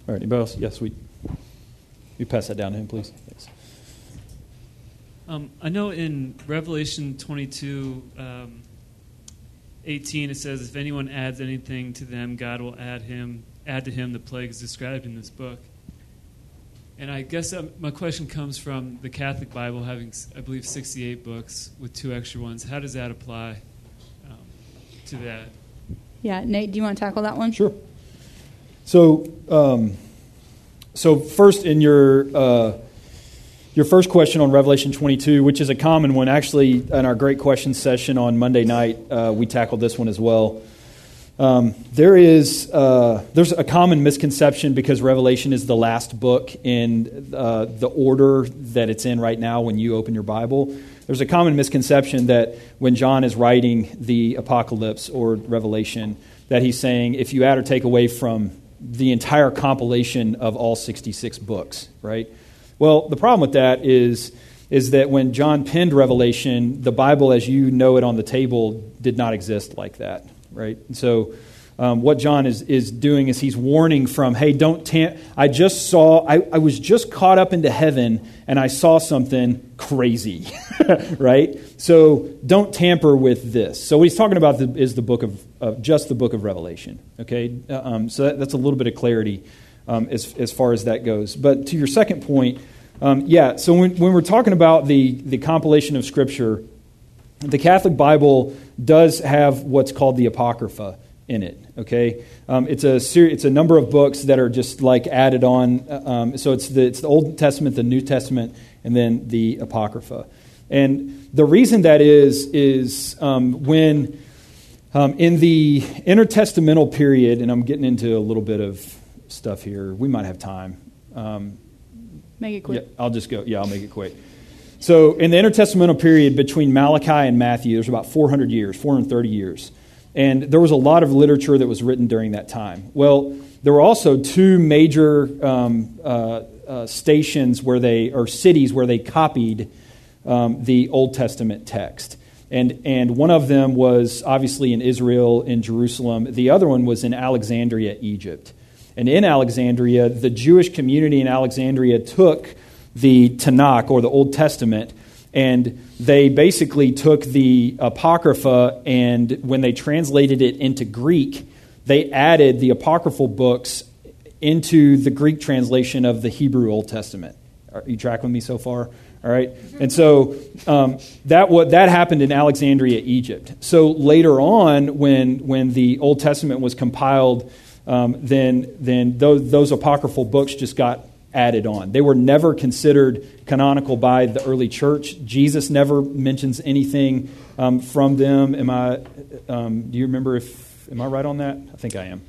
All right, anybody else? Yes, we. You pass that down to him, please. Thanks. Um, I know in Revelation 22, um, 18, it says, "If anyone adds anything to them, God will add him, add to him the plagues described in this book." And I guess um, my question comes from the Catholic Bible, having I believe 68 books with two extra ones. How does that apply um, to that? Yeah, Nate, do you want to tackle that one? Sure. So, um, so first in your uh, your first question on Revelation 22, which is a common one. Actually, in our great question session on Monday night, uh, we tackled this one as well. Um, there is uh, there's a common misconception because Revelation is the last book in uh, the order that it's in right now when you open your Bible. There's a common misconception that when John is writing the Apocalypse or Revelation, that he's saying if you add or take away from the entire compilation of all 66 books, right? Well, the problem with that is, is that when John penned Revelation, the Bible as you know it on the table did not exist like that, right? And so um, what John is, is doing is he's warning from, hey, don't tam- I just saw, I, I was just caught up into heaven and I saw something crazy, right? So don't tamper with this. So what he's talking about the, is the book of, uh, just the book of Revelation, okay? Uh, um, so that, that's a little bit of clarity um, as, as far as that goes. But to your second point, um, yeah, so when, when we're talking about the, the compilation of Scripture, the Catholic Bible does have what's called the Apocrypha in it. Okay, um, it's a ser- it's a number of books that are just like added on. uh, Um, so it's the it's the Old Testament, the New Testament, and then the Apocrypha. And the reason that is is um, when um, in the intertestamental period, and I'm getting into a little bit of stuff here. We might have time. Um, Make it quick. yeah, I'll just go. Yeah, I'll make it quick. So, in the intertestamental period between Malachi and Matthew, there's about 400 years, 430 years. And there was a lot of literature that was written during that time. Well, there were also two major um, uh, uh, stations where they, or cities where they copied um, the Old Testament text. And, and one of them was obviously in Israel, in Jerusalem. The other one was in Alexandria, Egypt. And in Alexandria, the Jewish community in Alexandria took the Tanakh, or the Old Testament, and they basically took the Apocrypha, and when they translated it into Greek, they added the apocryphal books into the Greek translation of the Hebrew Old Testament. Are you tracking with me so far? All right, and so um, that what that happened in Alexandria, Egypt. So later on, when when the Old Testament was compiled, um, then then those, those apocryphal books just got added on. They were never considered canonical by the early church. Jesus never mentions anything um, from them. Am I? Um, do you remember if? Am I right on that? I think I am.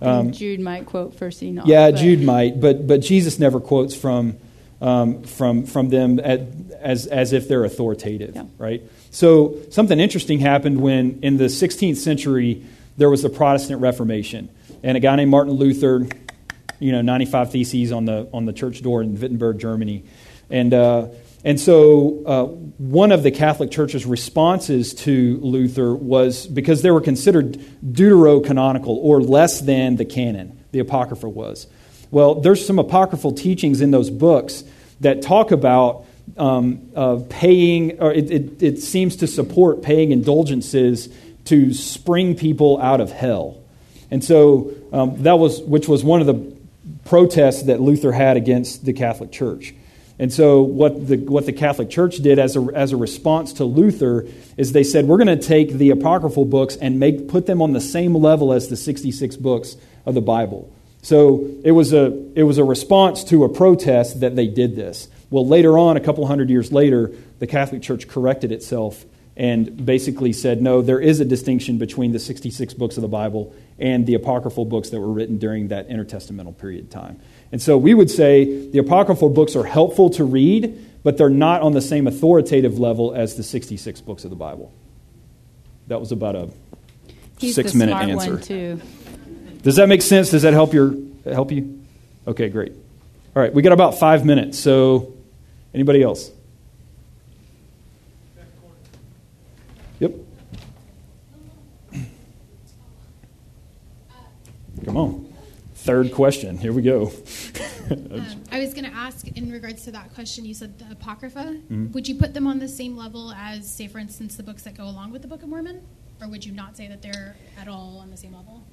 Um, Jude might quote First Enoch. yeah, but- Jude might, but but Jesus never quotes from um, from from them at, as as if they're authoritative, Yeah. right? So something interesting happened when in the 16th century there was the Protestant Reformation, and a guy named Martin Luther, you know, 95 theses on the on the church door in Wittenberg, Germany, and. Uh, and so, uh, one of the Catholic Church's responses to Luther was because they were considered deuterocanonical or less than the canon, the Apocrypha was. Well, there's some apocryphal teachings in those books that talk about um, uh, paying, or it, it, it seems to support paying indulgences to spring people out of hell. And so, um, that was, which was one of the protests that Luther had against the Catholic Church. And so, what the, what the Catholic Church did as a, as a response to Luther is they said, we're going to take the apocryphal books and make, put them on the same level as the 66 books of the Bible. So, it was, a, it was a response to a protest that they did this. Well, later on, a couple hundred years later, the Catholic Church corrected itself and basically said, no, there is a distinction between the 66 books of the Bible and the apocryphal books that were written during that intertestamental period of time. And so we would say the apocryphal books are helpful to read, but they're not on the same authoritative level as the 66 books of the Bible. That was about a He's six minute answer. Does that make sense? Does that help your help you? Okay, great. All right, we got about five minutes. So, anybody else? Come on. Third question. Here we go. Um, I was going to ask in regards to that question. You said the Apocrypha. Mm-hmm. Would you put them on the same level as, say, for instance, the books that go along with the Book of Mormon, or would you not say that they're at all on the same level?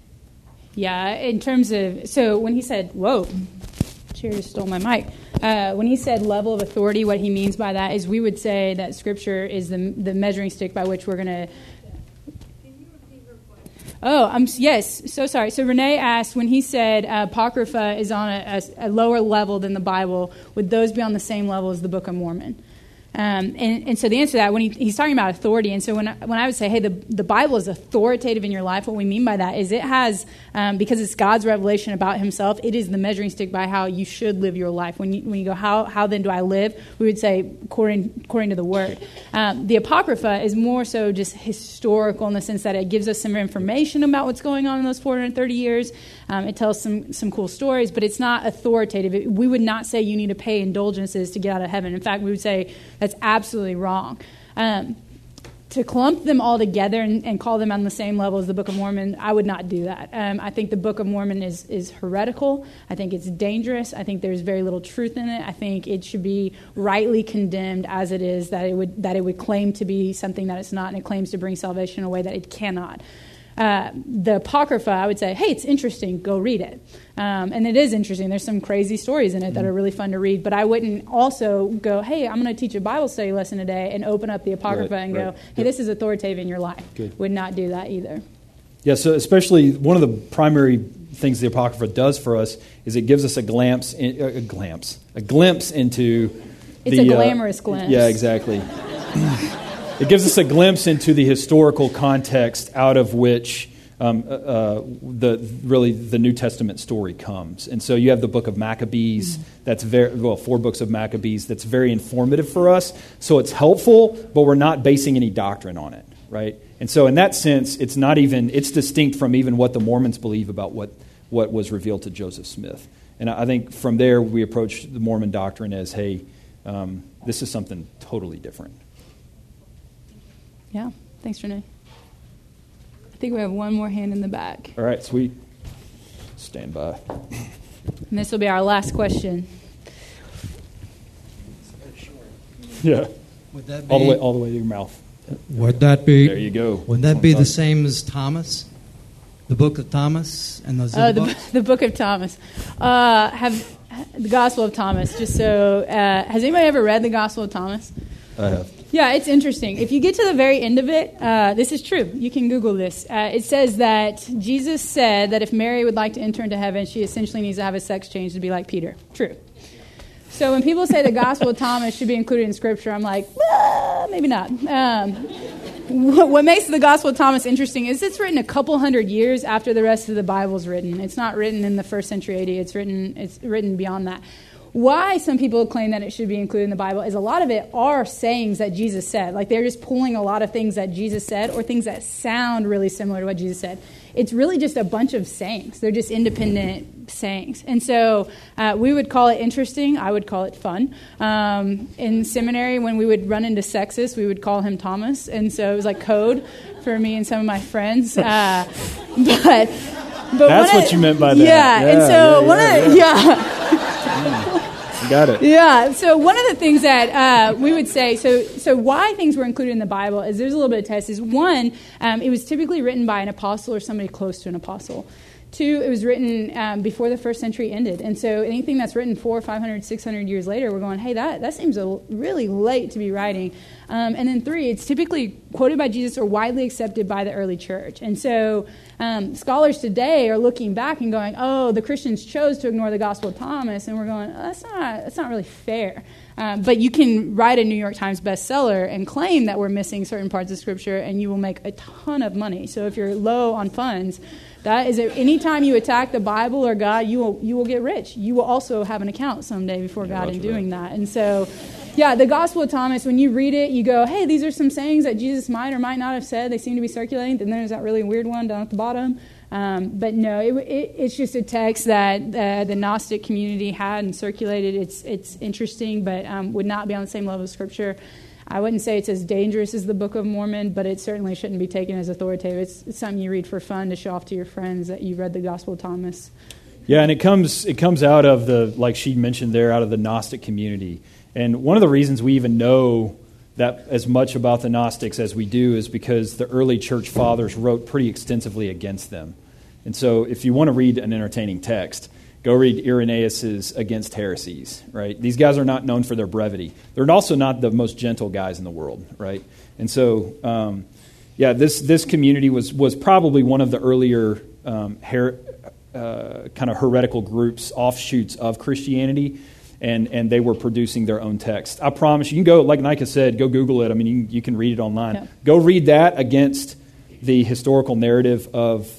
Yeah, in terms of so when he said, "Whoa," cheers stole my mic. Uh, when he said level of authority, what he means by that is we would say that Scripture is the the measuring stick by which we're going to. Oh, I'm yes. So sorry. So Renee asked when he said apocrypha is on a, a, a lower level than the Bible. Would those be on the same level as the Book of Mormon? Um, and, and so the answer to that, when he, he's talking about authority, and so when I, when I would say, hey, the, the Bible is authoritative in your life, what we mean by that is it has, um, because it's God's revelation about himself, it is the measuring stick by how you should live your life. When you, when you go, how, how then do I live? We would say, according, according to the Word. Um, the Apocrypha is more so just historical in the sense that it gives us some information about what's going on in those 430 years. Um, it tells some, some cool stories, but it's not authoritative. It, we would not say you need to pay indulgences to get out of heaven. In fact, we would say that's absolutely wrong. Um, to clump them all together and, and, call them on the same level as the Book of Mormon, I would not do that. Um, I think the Book of Mormon is, is heretical. I think it's dangerous. I think there's very little truth in it. I think it should be rightly condemned as it is, that it would, that it would claim to be something that it's not, and it claims to bring salvation in a way that it cannot. Uh, the Apocrypha, I would say, hey, it's interesting, go read it. Um, and it is interesting. There's some crazy stories in it that are really fun to read. But I wouldn't also go, hey, I'm going to teach a Bible study lesson today and open up the Apocrypha right, and right. go, hey, this is authoritative in your life. Good. Would not do that either. Yeah, so especially one of the primary things the Apocrypha does for us is it gives us a glimpse, in, a glimpse, a glimpse into it's the, a uh, glamorous uh, glimpse. Yeah, exactly. it gives us a glimpse into the historical context out of which um, uh, uh, the really the New Testament story comes. And so you have the book of Maccabees. That's very well four books of Maccabees. That's very informative for us. So it's helpful, but we're not basing any doctrine on it, right? And so in that sense, it's not even it's distinct from even what the Mormons believe about what what was revealed to Joseph Smith. And I think from there we approach the Mormon doctrine as, hey, um, this is something totally different. Yeah. Thanks, Renee. I think we have one more hand in the back. All right, sweet. Stand by. And this will be our last question. Yeah. Would that be, all the way all the way to your mouth. Would that be There you go. Would that be the same as Thomas? The book of Thomas and those uh, the, books? the book of Thomas. Uh, have the Gospel of Thomas. Just so, uh, has anybody ever read the Gospel of Thomas? I have. Yeah, it's interesting. If you get to the very end of it, uh, this is true. You can Google this. Uh, it says that Jesus said that if Mary would like to enter into heaven, she essentially needs to have a sex change to be like Peter. True. So when people say the Gospel of Thomas should be included in Scripture, I'm like, ah, maybe not. Um, what makes the Gospel of Thomas interesting is it's written a couple hundred years after the rest of the Bible's written. It's not written in the first century AD. It's written. It's written beyond that why some people claim that it should be included in the Bible is a lot of it are sayings that Jesus said. Like they're just pulling a lot of things that Jesus said or things that sound really similar to what Jesus said. It's really just a bunch of sayings. They're just independent sayings. And so uh, we would call it interesting. I would call it fun. Um, in seminary, when we would run into sexist, we would call him Thomas. And so it was like code for me and some of my friends. Uh, but. But That's what you meant by that. Yeah, yeah and so yeah, one yeah, of the, yeah. Got it. Yeah. So one of the things that uh, we would say, so so why things were included in the Bible is there's a little bit of test. Is one, um, it was typically written by an apostle or somebody close to an apostle. Two, it was written um, before the first century ended. And so anything that's written four, 500, 600 years later, we're going, hey, that, that seems a, really late to be writing. Um, and then three, it's typically quoted by Jesus or widely accepted by the early church. And so um, scholars today are looking back and going, oh, the Christians chose to ignore the Gospel of Thomas. And we're going, oh, that's, not, that's not really fair. Um, but you can write a New York Times bestseller and claim that we're missing certain parts of Scripture, and you will make a ton of money. So if you're low on funds, that is, it anytime you attack the Bible or God, you will, you will get rich. You will also have an account someday before God in doing that. And so, yeah, the Gospel of Thomas, when you read it, you go, hey, these are some sayings that Jesus might or might not have said. They seem to be circulating. And Then there's that really weird one down at the bottom. Um, but no, it, it, it's just a text that uh, the Gnostic community had and circulated. It's, it's interesting, but um, would not be on the same level of Scripture. I wouldn't say it's as dangerous as the Book of Mormon, but it certainly shouldn't be taken as authoritative. It's, it's something you read for fun to show off to your friends that you read the Gospel of Thomas. Yeah, and it comes it comes out of the like she mentioned there, out of the Gnostic community. And one of the reasons we even know that as much about the Gnostics as we do is because the early church fathers wrote pretty extensively against them. And so, if you want to read an entertaining text, Go read Irenaeus's Against Heresies, right? These guys are not known for their brevity. They're also not the most gentle guys in the world, right? And so, um, yeah, this, this community was, was probably one of the earlier um, her, uh, kind of heretical groups, offshoots of Christianity, and, and they were producing their own text. I promise you, you can go, like Nika said, go Google it. I mean, you, you can read it online. Yeah. Go read that against the historical narrative of,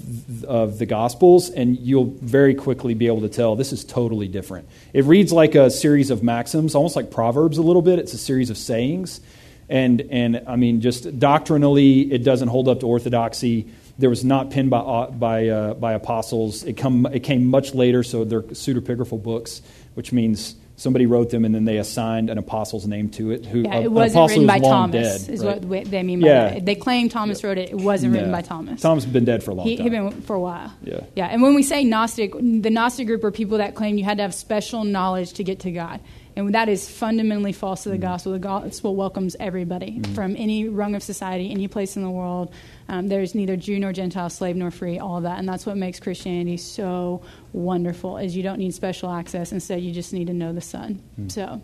of the Gospels, and you'll very quickly be able to tell this is totally different. It reads like a series of maxims, almost like Proverbs a little bit. It's a series of sayings. And, and I mean, just doctrinally, it doesn't hold up to orthodoxy. There was not penned by, uh, by, uh, by apostles. It, come, it came much later, so they're pseudepigraphal books, which means somebody wrote them and then they assigned an apostle's name to it. Who Yeah, it wasn't apostle written by Thomas. dead, is right? what they mean by Yeah. that. They claim Thomas wrote it. It wasn't written by Thomas. Thomas has been dead for a long he, time. He'd been for a while. Yeah. Yeah. And when we say Gnostic, the Gnostic group are people that claim you had to have special knowledge to get to God. And that is fundamentally false Mm-hmm. to the gospel. The gospel welcomes everybody from any rung of society, any place in the world. Um, there's neither Jew nor Gentile, slave nor free, all of that. And that's what makes Christianity so wonderful is you don't need special access. Instead, you just need to know the Son. Mm. So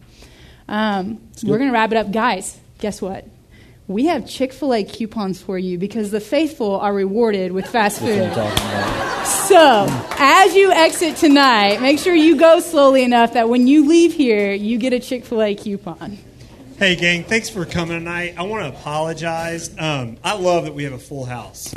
um, we're going to wrap it up. Guys, guess what? We have Chick fil A coupons for you because the faithful are rewarded with fast That's what I'm food. So, as you exit tonight, make sure you go slowly enough that when you leave here, you get a Chick fil A coupon. Hey, gang, thanks for coming tonight. I want to apologize. Um, I love that we have a full house.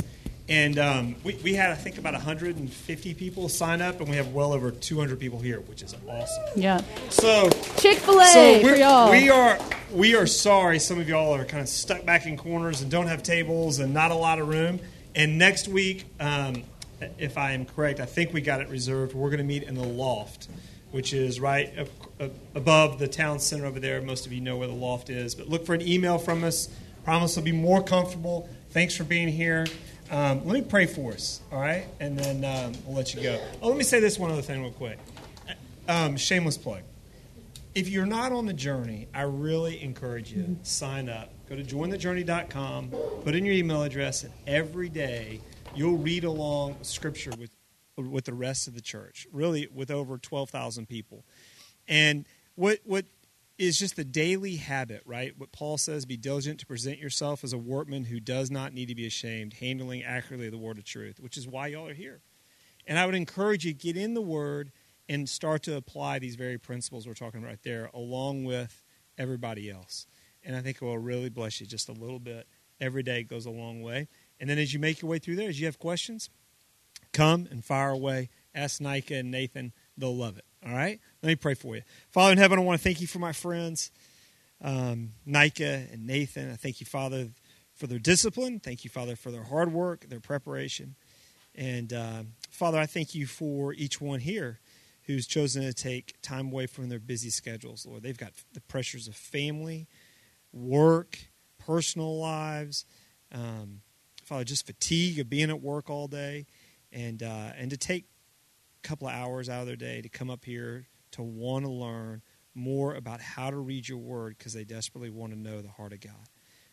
And um, we, we had, I think, about 150 people sign up, and we have well over 200 people here, which is awesome. Yeah. So, Chick fil A so for y'all. we are we are sorry. Some of y'all are kind of stuck back in corners and don't have tables and not a lot of room. And next week, um, if I am correct, I think we got it reserved. We're going to meet in the loft, which is right above the town center over there. Most of you know where the loft is. But look for an email from us. Promise it'll be more comfortable. Thanks for being here. Um, let me pray for us, all right? And then um, we'll let you go. Oh, let me say this one other thing real quick. Um, shameless plug if you're not on the journey, I really encourage you to sign up. Go to jointhejourney.com, put in your email address, and every day you'll read along scripture with with the rest of the church. Really, with over twelve thousand people, and what what is just the daily habit, right? What Paul says: be diligent to present yourself as a workman who does not need to be ashamed, handling accurately the word of truth, which is why y'all are here. And I would encourage you get in the Word and start to apply these very principles we're talking about right there, along with everybody else. And I think it will really bless you just a little bit. Every day goes a long way. And then as you make your way through there, as you have questions, come and fire away. Ask Nika and Nathan; they'll love it. All right. Let me pray for you, Father in heaven. I want to thank you for my friends, um, Nika and Nathan. I thank you, Father, for their discipline. Thank you, Father, for their hard work, their preparation. And uh, Father, I thank you for each one here who's chosen to take time away from their busy schedules, Lord. They've got the pressures of family, work, personal lives, um, Father, just fatigue of being at work all day, and uh, and to take a couple of hours out of their day to come up here to want to learn more about how to read your word because they desperately want to know the heart of God.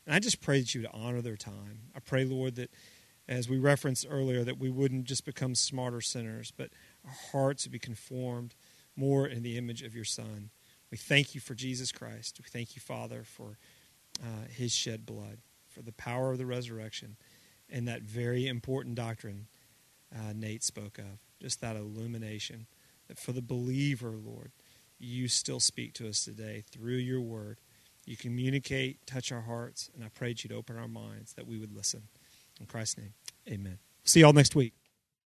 And I just pray that you would honor their time. I pray, Lord, that as we referenced earlier, that we wouldn't just become smarter sinners, but our hearts would be conformed more in the image of your Son. We thank you for Jesus Christ. We thank you, Father, for uh, his shed blood, for the power of the resurrection, and that very important doctrine uh, Nate spoke of, just that illumination. That for the believer, Lord, you still speak to us today through your word. You communicate, touch our hearts, and I prayed you'd open our minds that we would listen. In Christ's name, amen. See y'all next week.